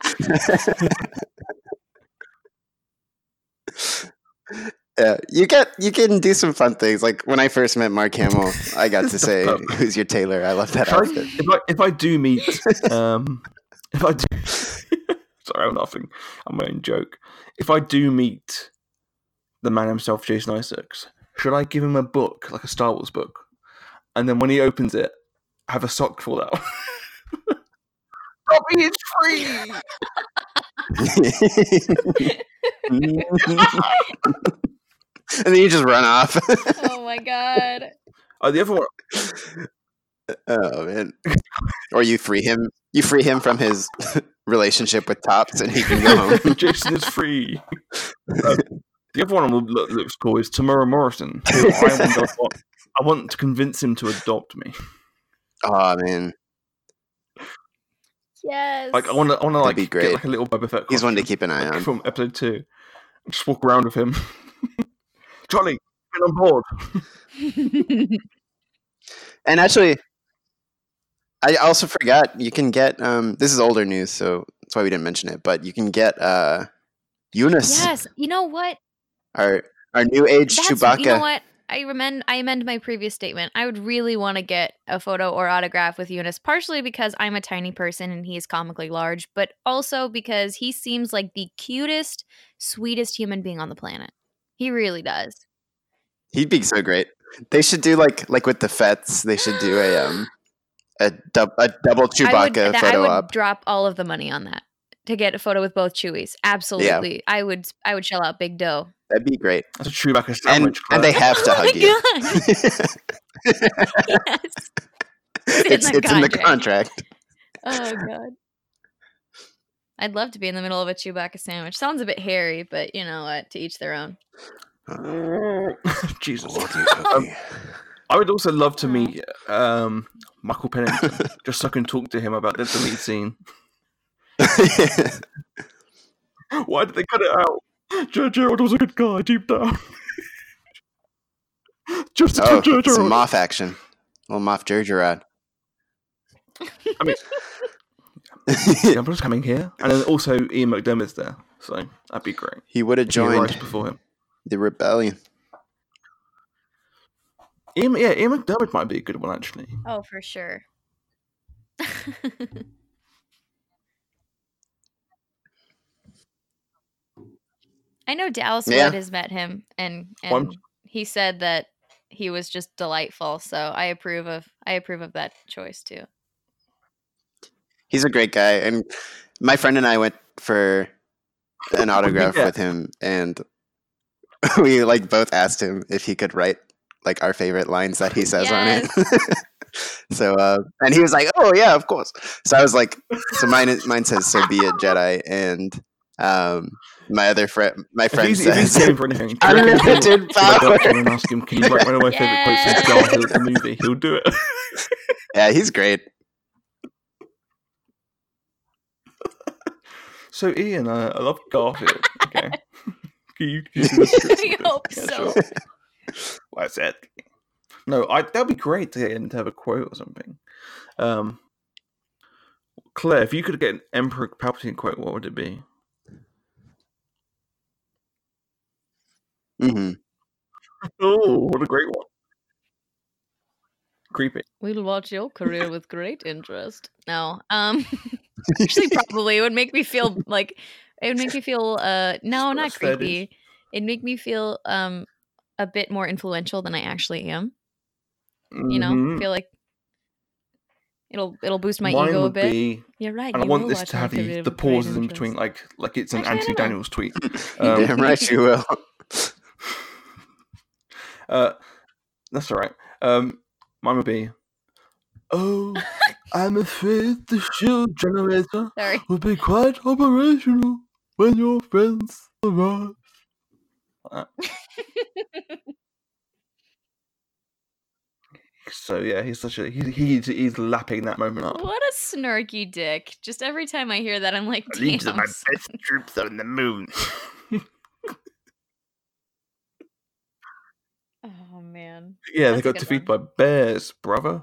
Yeah, you get you can do some fun things. Like when I first met Mark Hamill, I got to say, "Who's your tailor?" I love that If I, if I if I do meet, um, if I do, sorry, I'm laughing at my own joke. If I do meet the man himself, Jason Isaacs, should I give him a book, like a Star Wars book, and then when he opens it, have a sock fall out? Robbie, it's free. and then you just run off. oh my god. Oh, the other one. oh man! Or you free him. You free him from his relationship with Tops, and he can go home. Jason is free. Uh, the other one that looks cool is Temuera Morrison. who I, want, I want to convince him to adopt me. Oh man, Yes. Like I want to, I want to like be get great. like a little Boba Fett. he's one to keep an eye like, on. from episode two. And just walk around with him. Charlie, get on board. And actually, I also forgot you can get. Um, this is older news, so that's why we didn't mention it. But you can get uh, Joonas, yes. You know what? our our new age That's Chewbacca. you know what? I amend I amend my previous statement. I would really want to get a photo or autograph with Joonas, partially because I'm a tiny person and he's comically large, but also because he seems like the cutest, sweetest human being on the planet. He really does. He'd be so great. They should do like like with the Fets. They should do a um a, dub, a double I would, Chewbacca I photo would op. drop all of the money on that to get a photo with both Chewies. Absolutely. I would I would shell out big dough. That'd be great. That's a Chewbacca And sandwich. and they have to oh hug my you. god. yes. it's in the it's in the contract. contract. Oh god. I'd love to be in the middle of a Chewbacca sandwich. Sounds a bit hairy, but you know what? To each their own. Jesus. Lord, you Um. I would also love to meet um, Michael Pennington, just so I can talk to him about the deleted scene. Why did they cut it out? Ger- Gerald was a good guy deep down. just to oh, Ger- some Gerald. Moff action. Little Moff Jerjerrod. I mean, Dumbledore's coming here, and then also Ian McDiarmid's there, so that'd be great. he would have If he arrives joined before him. the rebellion. Ian, yeah, Ian McDiarmid might be a good one actually. Oh, for sure. I know Dallas Yeah. Wood has met him, and Well, I'm- and he said that he was just delightful. So I approve of I approve of that choice too. He's a great guy, and my friend and I went for an autograph get? with him, and we like both asked him if he could write like our favorite lines that he says on it. so uh, and he was like, "Oh yeah, of course." So I was like, "So mine is- mine says so be it Jedi," and um, my other friend, my friend he's, if he's says, game for anything, do you reckon if "Unlimited you go power." up to him and ask him, "Can you write one of my favorite quotes from Yes. Garfield the movie?" He'll do it. Yeah, he's great. So Ian, uh, I love Garfield. Okay. Can you, can you do the I hope Yeah, so. sure. Well, I said. No, I that'd be great to get him to have a quote or something. Um, Claire, if you could get an Emperor Palpatine quote, what would it be? Hmm Oh, what a great one! Creepy. We'll watch your career with great interest. No, um, actually, probably it would make me feel like it would make me feel. Uh, no, not Stressed, that is. creepy. It'd make me feel um a bit more influential than I actually am. You know, Mhm. feel like it'll it'll boost my Mine ego a bit. be, You're right. and I want this to have the, the pauses in between, like like it's an Actually, Anthony. Daniels tweet. Um, Damn right you will. Uh, that's all right. Um, mine would be, oh, I'm afraid the shield generator Sorry. will be quite operational when your friends arrive. Like that. so yeah, he's such a he, he's he's lapping that moment up. What a snarky dick! Just every time I hear that, I'm like, damn. These are my son. best troops on the moon. Oh man, yeah, they That's a got defeated one. by bears, brother.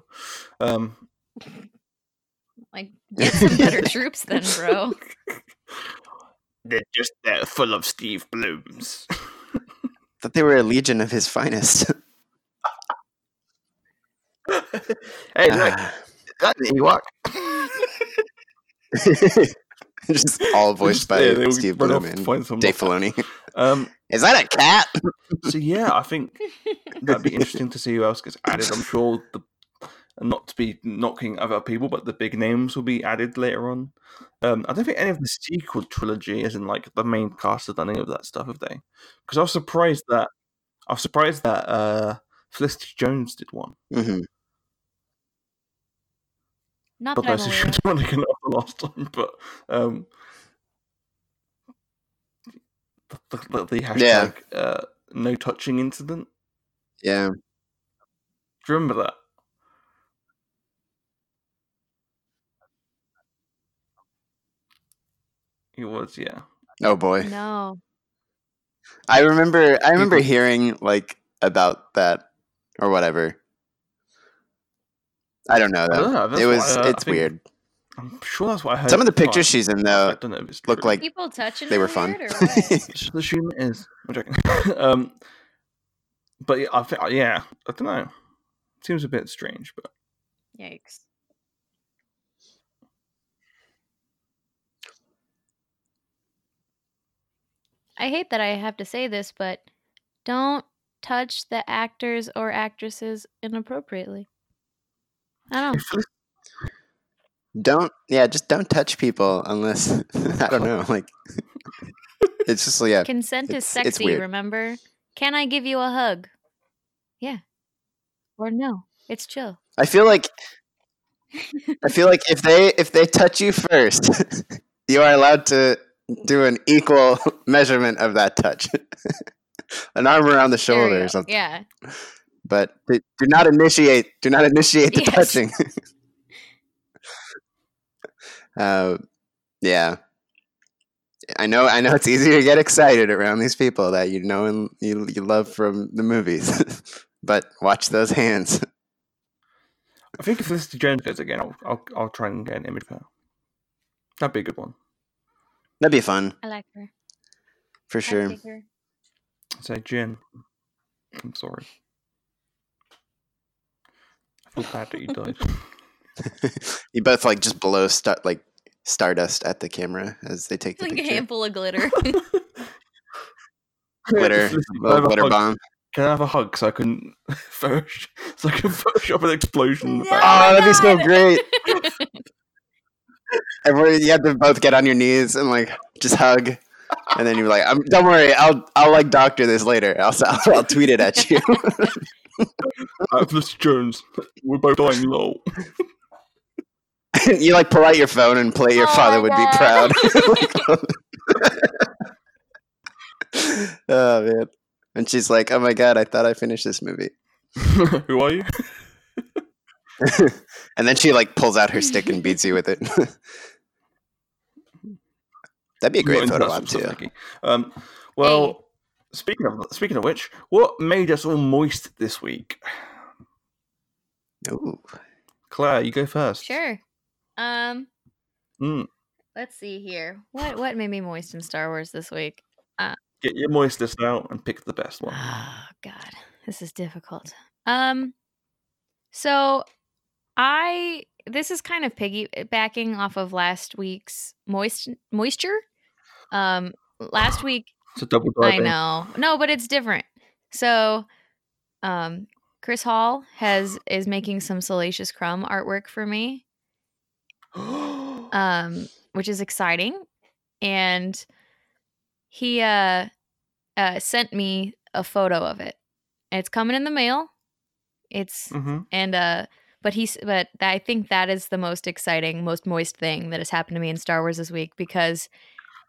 Um, like get some better troops then, bro. they're just they're full of Steve Blums. Thought they were a legion of his finest. hey, look, Ah. that's an Ewok. Just all voiced Just, by yeah, Steve run Blum and Dave. Filoni. Um, Is that a cat? so yeah, I think that'd be interesting to see who else gets added. I'm sure the not to be knocking other people, but the big names will be added later on. Um, I don't think any of the sequel trilogy, as in like the main cast, have done any of that stuff, have they? Because I was surprised that I was surprised that uh, Felicity Jones did one, hmm Not but that I'm that's aware. She one again the last time. But um, the, the, the hashtag Yeah. uh, no touching incident. Yeah. Do you remember that? It was, yeah. Oh boy. No. I remember. I remember People- hearing like about that or whatever. I don't know I though. don't know, it was. I- I it's think weird. I'm sure that's what I heard. Some of the at time. pictures she's in I though don't know if it's look true. like People touching they were fun. the or what? Just assume it is. I'm joking. um, but yeah, I think, yeah, I don't know. Seems a bit strange, but Yikes. I hate that I have to say this, but don't touch the actors or actresses inappropriately. I don't if Felic- don't. Yeah, just don't touch people unless I don't know. Like it's just yeah. Consent is sexy, remember? Can I give you a hug? Yeah. Or no. It's chill. I feel like I feel like if they if they touch you first, you are allowed to do an equal measurement of that touch. an arm around the shoulder or something. Yeah. But do do not initiate do not initiate the Yes. touching. Uh, yeah. I know I know it's easy to get excited around these people that you know and you you love from the movies. but watch those hands. I think if Felicity Jones goes again, I'll, I'll I'll try and get an image of her. That'd be a good one. That'd be fun I like her. for I'd sure. take her. Say Jen. I'm sorry. I feel bad that you died. you both like just blow star- like stardust at the camera as they take the Like a handful of glitter. Glitter, Felicity, can I have a glitter hug? bomb. Can I have a hug so I can Photoshop, so I can Photoshop an explosion? in the No. back? Oh, that'd be so great. Everybody, you have to both get on your knees and like just hug, and then you're like, I'm, "Don't worry, I'll I'll like doctor this later. I'll I'll, I'll tweet it at you." Atlas Jones, we're both dying low. you like pull out your phone and play your Oh father would God. be proud. oh man. And she's like, Oh my god, I thought I finished this movie. Who are you? and then she like pulls out her stick and beats you with it. That'd be a great into photo that op too. of stuff, Nikki. Um, well, speaking of speaking of which, what made us all moist this week? Ooh. Claire, you go first. Sure. Um, Mm. let's see here. What what made me moist in Star Wars this week? Get your moistest out and pick the best one. Oh God, this is difficult. Um, so I this is kind of piggybacking off of last week's moist moisture. Um, last week It's a double I know. No, but it's different. So, um, Chris Hall has is making some Salacious Crumb artwork for me, um, which is exciting. And he uh, uh sent me a photo of it. It's coming in the mail. It's hmm and uh but he's but I think that is the most exciting, most moist thing that has happened to me in Star Wars this week because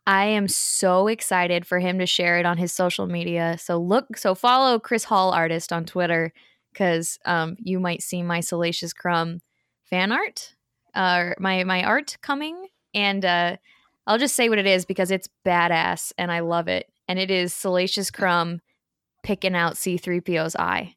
I am so excited for him to share it on his social media. So look, so follow Chris Hall artist on Twitter because um, you might see my Salacious Crumb fan art, uh, my my art coming, and uh, I'll just say what it is because it's badass and I love it. And it is Salacious Crumb picking out C3PO's eye.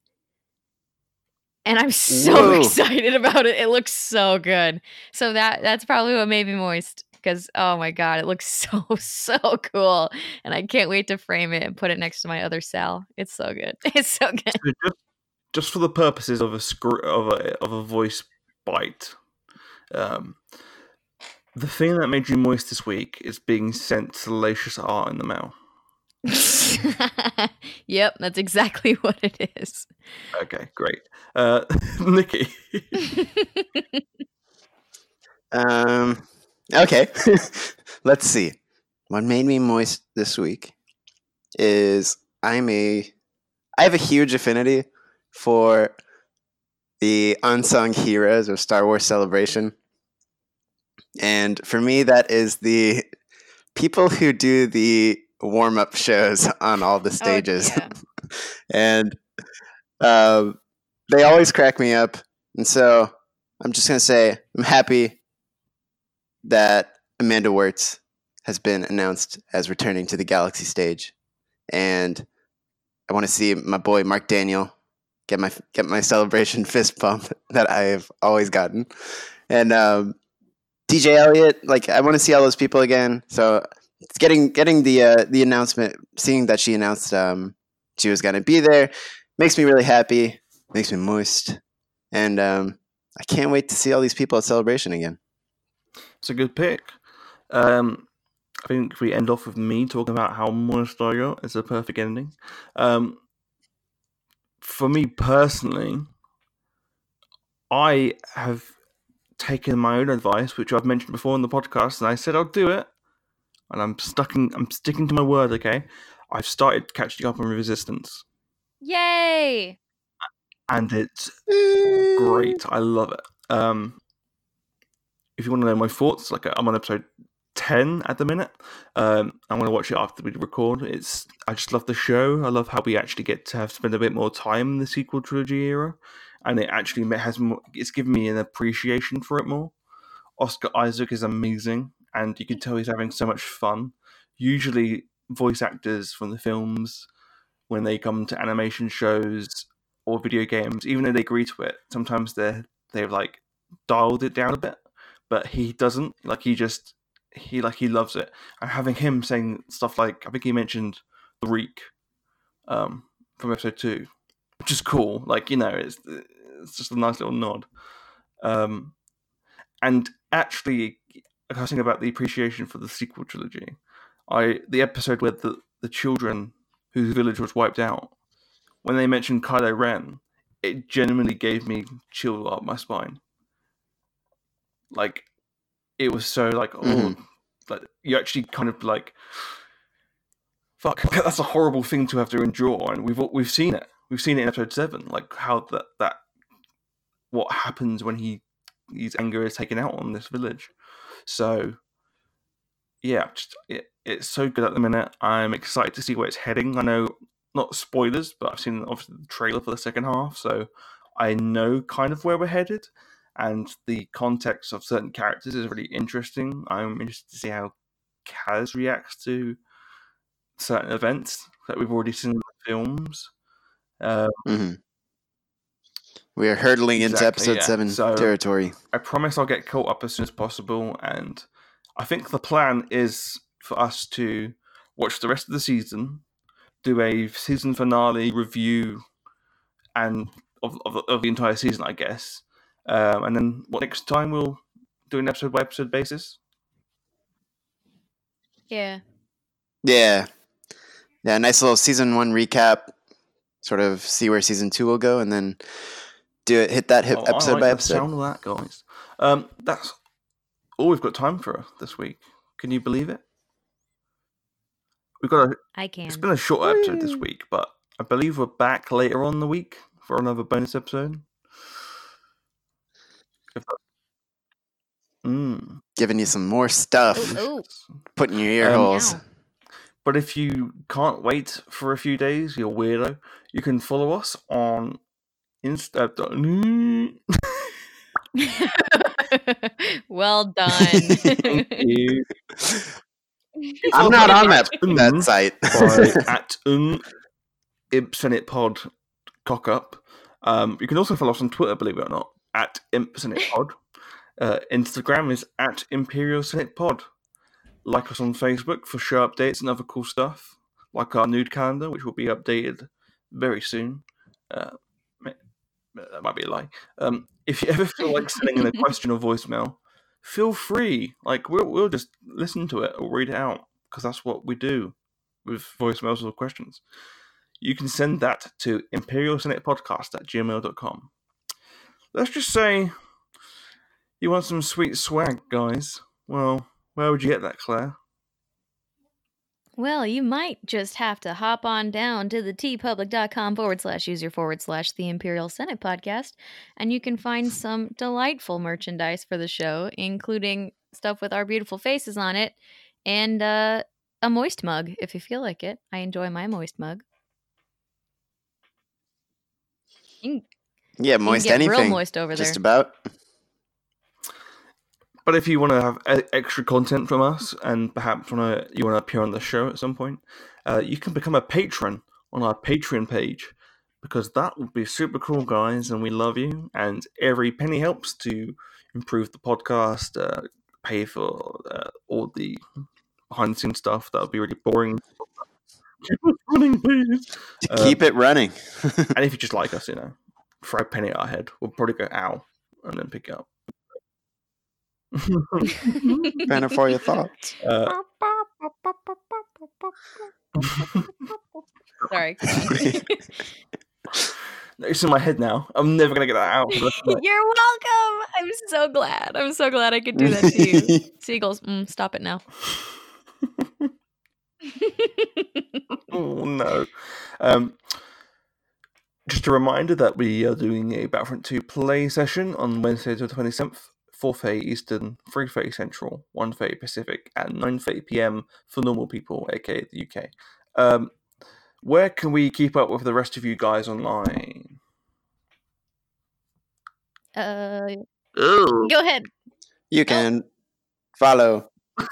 And I'm so Whoa. excited about it. It looks so good. So that that's probably what made me moist because oh my god, it looks so so cool, and I can't wait to frame it and put it next to my other cell. It's so good. It's so good. So just, just for the purposes of a scr- of a of a voice bite, um, the thing that made you moist this week is being sent salacious art in the mail. yep, that's exactly what it is. Okay, great. Uh, Nikki, Um okay. Let's see. What made me moist this week is I'm a I have a huge affinity for the unsung heroes of Star Wars Celebration. And for me that is the people who do the warm-up shows on all the stages. Oh, yeah. and um, they always crack me up. And so I'm just going to say I'm happy that Amanda Wirtz has been announced as returning to the Galaxy stage. And I want to see my boy Mark Daniel get my get my celebration fist bump that I've always gotten. And um, DJ Elliott, like I want to see all those people again. So it's getting getting the uh, the announcement, seeing that she announced um, she was going to be there, makes me really happy. Makes me moist, and um, I can't wait to see all these people at Celebration again. it's a good pick. Um, I think if we end off with me talking about how moist I got, it's a perfect ending. Um, for me personally, I have taken my own advice, which I've mentioned before in the podcast, and I said I'll do it, and I'm stuck in, I'm sticking to my word. Okay, I've started catching up on Resistance, Yay! and it's great. I love it. Um, if you want to know my thoughts, like I'm on episode ten at the minute. Um, I'm going to watch it after we record. It's I just love the show. I love how we actually get to have spend a bit more time in the sequel trilogy era, and it actually has more. It's given me an appreciation for it more. Oscar Isaac is amazing, and you can tell he's having so much fun. Usually, voice actors from the films, when they come to animation shows or video games, even though they agree to it, sometimes they're they've like dialed it down a bit, but he doesn't. Like he just he like he loves it. And having him saying stuff like I think he mentioned the Reek um, from episode two, which is cool. Like you know, it's it's just a nice little nod. Um, and actually, I was thinking about the appreciation for the sequel trilogy. I the episode where the the children whose village was wiped out, when they mentioned Kylo Ren, it genuinely gave me chills up my spine. Like, it was so like, oh, Mhm. like you actually kind of like, fuck, that's a horrible thing to have to endure, and we've we've seen it, we've seen it in episode seven, like how that that what happens when he his anger is taken out on this village. So yeah, just it, it's so good at the minute. I'm excited to see where it's heading. I know not spoilers, but I've seen obviously the trailer for the second half, so I know kind of where we're headed. And the context of certain characters is really interesting. I'm interested to see how Kaz reacts to certain events that we've already seen in the films. Uh, hmm We are hurtling into episode yeah. seven So- territory. I promise I'll get caught up as soon as possible, and I think the plan is for us to watch the rest of the season, do a season finale review, and of of, of the entire season, I guess, um, and then what next time we'll do an episode by episode basis. Yeah. Yeah. Yeah, nice little season one recap. Sort of see where season two will go, and then do it. Hit that hip Oh, I episode like by the episode. sound of that, guys. Um, that's all we've got time for this week. Can you believe it? We've got a I can. It's been a short episode this week, but I believe we're back later on in the week for another bonus episode. If that... Mm. Giving you some more stuff, Ooh, ooh. putting your ear Um, holes. Meow. But if you can't wait for a few days, you're weirdo. You can follow us on Insta. well done. Thank you. I'm not on that that site. at um, Impsenate Pod cock up. Um, you can also follow us on Twitter, believe it or not, at Impsenate Pod. Uh, Instagram is at Imperial Senate Pod. Like us on Facebook for show updates and other cool stuff, like our nude calendar, which will be updated very soon. Uh, that might be a lie. Um, if you ever feel like sending in a question or voicemail, feel free. Like we'll we'll just listen to it or read it out because that's what we do with voicemails or questions. You can send that to Imperial Senate Podcast at gmail.com. Let's just say you want some sweet swag, guys. Well, where would you get that, Claire? well, you might just have to hop on down to the teepublic.com forward slash user forward slash the Imperial Senate podcast, and you can find some delightful merchandise for the show, including stuff with our beautiful faces on it and uh, a moist mug if you feel like it. I enjoy my moist mug. You can, yeah, you can moist get anything. real moist over there. Just about. But if you want to have extra content from us, and perhaps want to you want to appear on the show at some point, uh, you can become a patron on our Patreon page because that would be super cool, guys, and we love you. And every penny helps to improve the podcast, uh, pay for uh, all the behind the scenes stuff. That would be really boring. Keep us running, please. Uh, keep it running. And if you just like us, you know, throw a penny at our head, we'll probably go ow and then pick it up. Banner for your thoughts. uh, Sorry. it's in my head now. I'm never gonna get that out. for the rest of the night. You're welcome. I'm so glad. I'm so glad I could do that to you. Seagulls, mm, stop it now. oh no. Um, just a reminder that we are doing a Battlefront 2 play session on Wednesday the 27th, 4.30 Eastern, 3.30 Central, 1.30 Pacific, at 9.30 p.m. for normal people, aka the UK. Um, where can we keep up with the rest of you guys online? uh, Oh. go ahead. You can follow.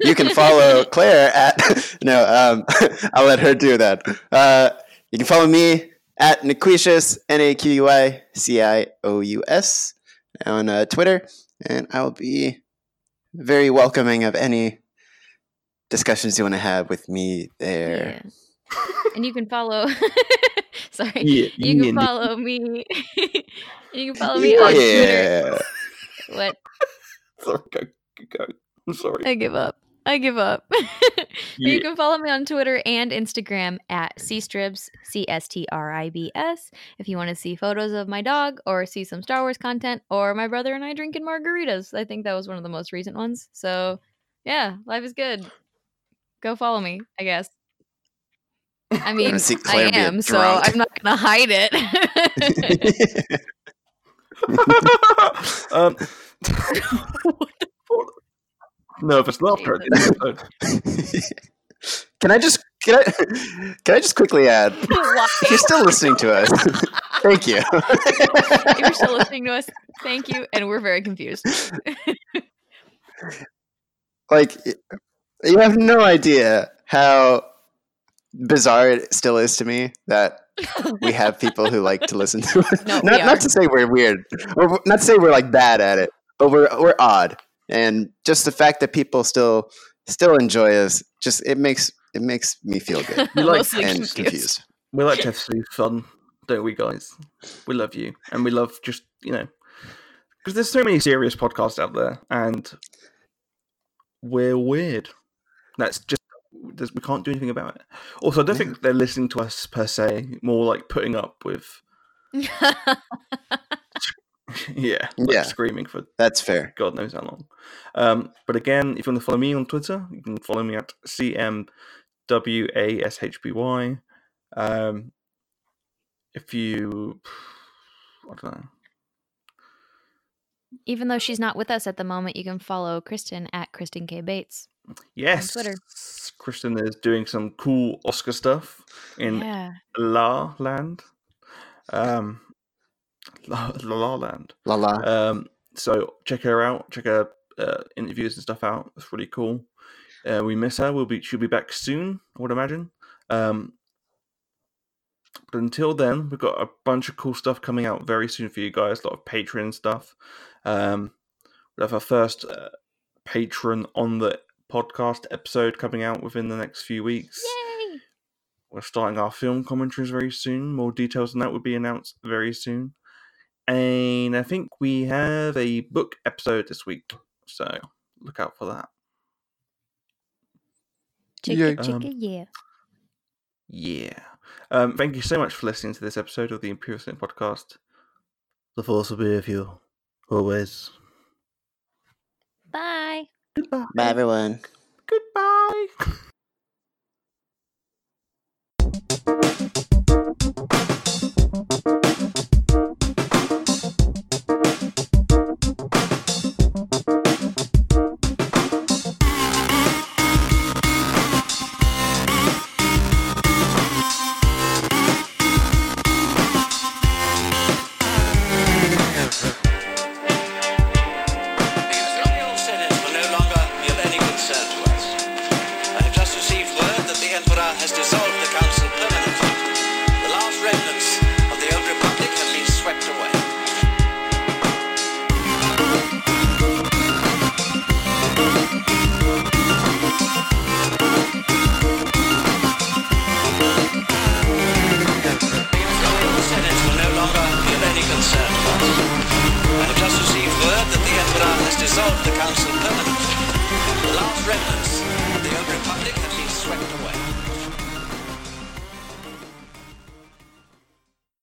You can follow Claire at no. Um, I'll let her do that. Uh, you can follow me at Naquicious N A Q U I C I O U S on uh, Twitter, and I will be very welcoming of any discussions you want to have with me there. Yeah. and you can follow. Sorry. Yeah, You can yeah, follow me. you can follow me on Twitter. What? Sorry, go, go. I'm sorry. I give up. I give up. Yeah. You can follow me on Twitter and Instagram at cstribs, C S T R I B S, if you want to see photos of my dog or see some Star Wars content or my brother and I drinking margaritas. I think that was one of the most recent ones. So, yeah, life is good. Go follow me, I guess. I mean, I am, so. I'm not gonna hide it. um, nervous laughter at the end of the episode. can I just can I can I just quickly add? If you're still listening to us, thank you. if you're still listening to us, thank you. And we're very confused. like you have no idea how bizarre it still is to me that we have people who like to listen to us. No, not not to say we're weird, or not to say we're like bad at it, but we're we're odd, and just the fact that people still still enjoy us, just it makes it makes me feel good You like- Mostly and confused. confused. We like to have silly fun, don't we, guys? We love you, and we love just you know because there's so many serious podcasts out there, and we're weird. That's just we can't do anything about it. Also, I don't think they're listening to us per se. More like putting up with yeah, like Yeah. screaming for That's fair. God knows how long. Um, but again, if you want to follow me on Twitter, you can follow me at CMWASHBY. Um, if you, I don't know. Even though she's not with us at the moment, you can follow Kristen at Kristen K Bates. Yes, Twitter. Kristen is doing some cool Oscar stuff in yeah. La Land. Um, La La, La Land. La la. Um, so check her out. Check her uh, interviews and stuff out. It's really cool. Uh, we miss her. We'll be she'll be back soon. I would imagine. Um, but until then, we've got a bunch of cool stuff coming out very soon for you guys. A lot of Patreon stuff. Um, we have our first uh, patron on the podcast episode coming out within the next few weeks. Yay! We're starting our film commentaries very soon. More details on that will be announced very soon. And I think we have a book episode this week. So look out for that. Chicka Yeah. chicka Um, yeah. Yeah. Um, thank you so much for listening to this episode of the Imperial Sin Podcast. The force will be with you always. Bye. Goodbye. Bye, everyone. Goodbye.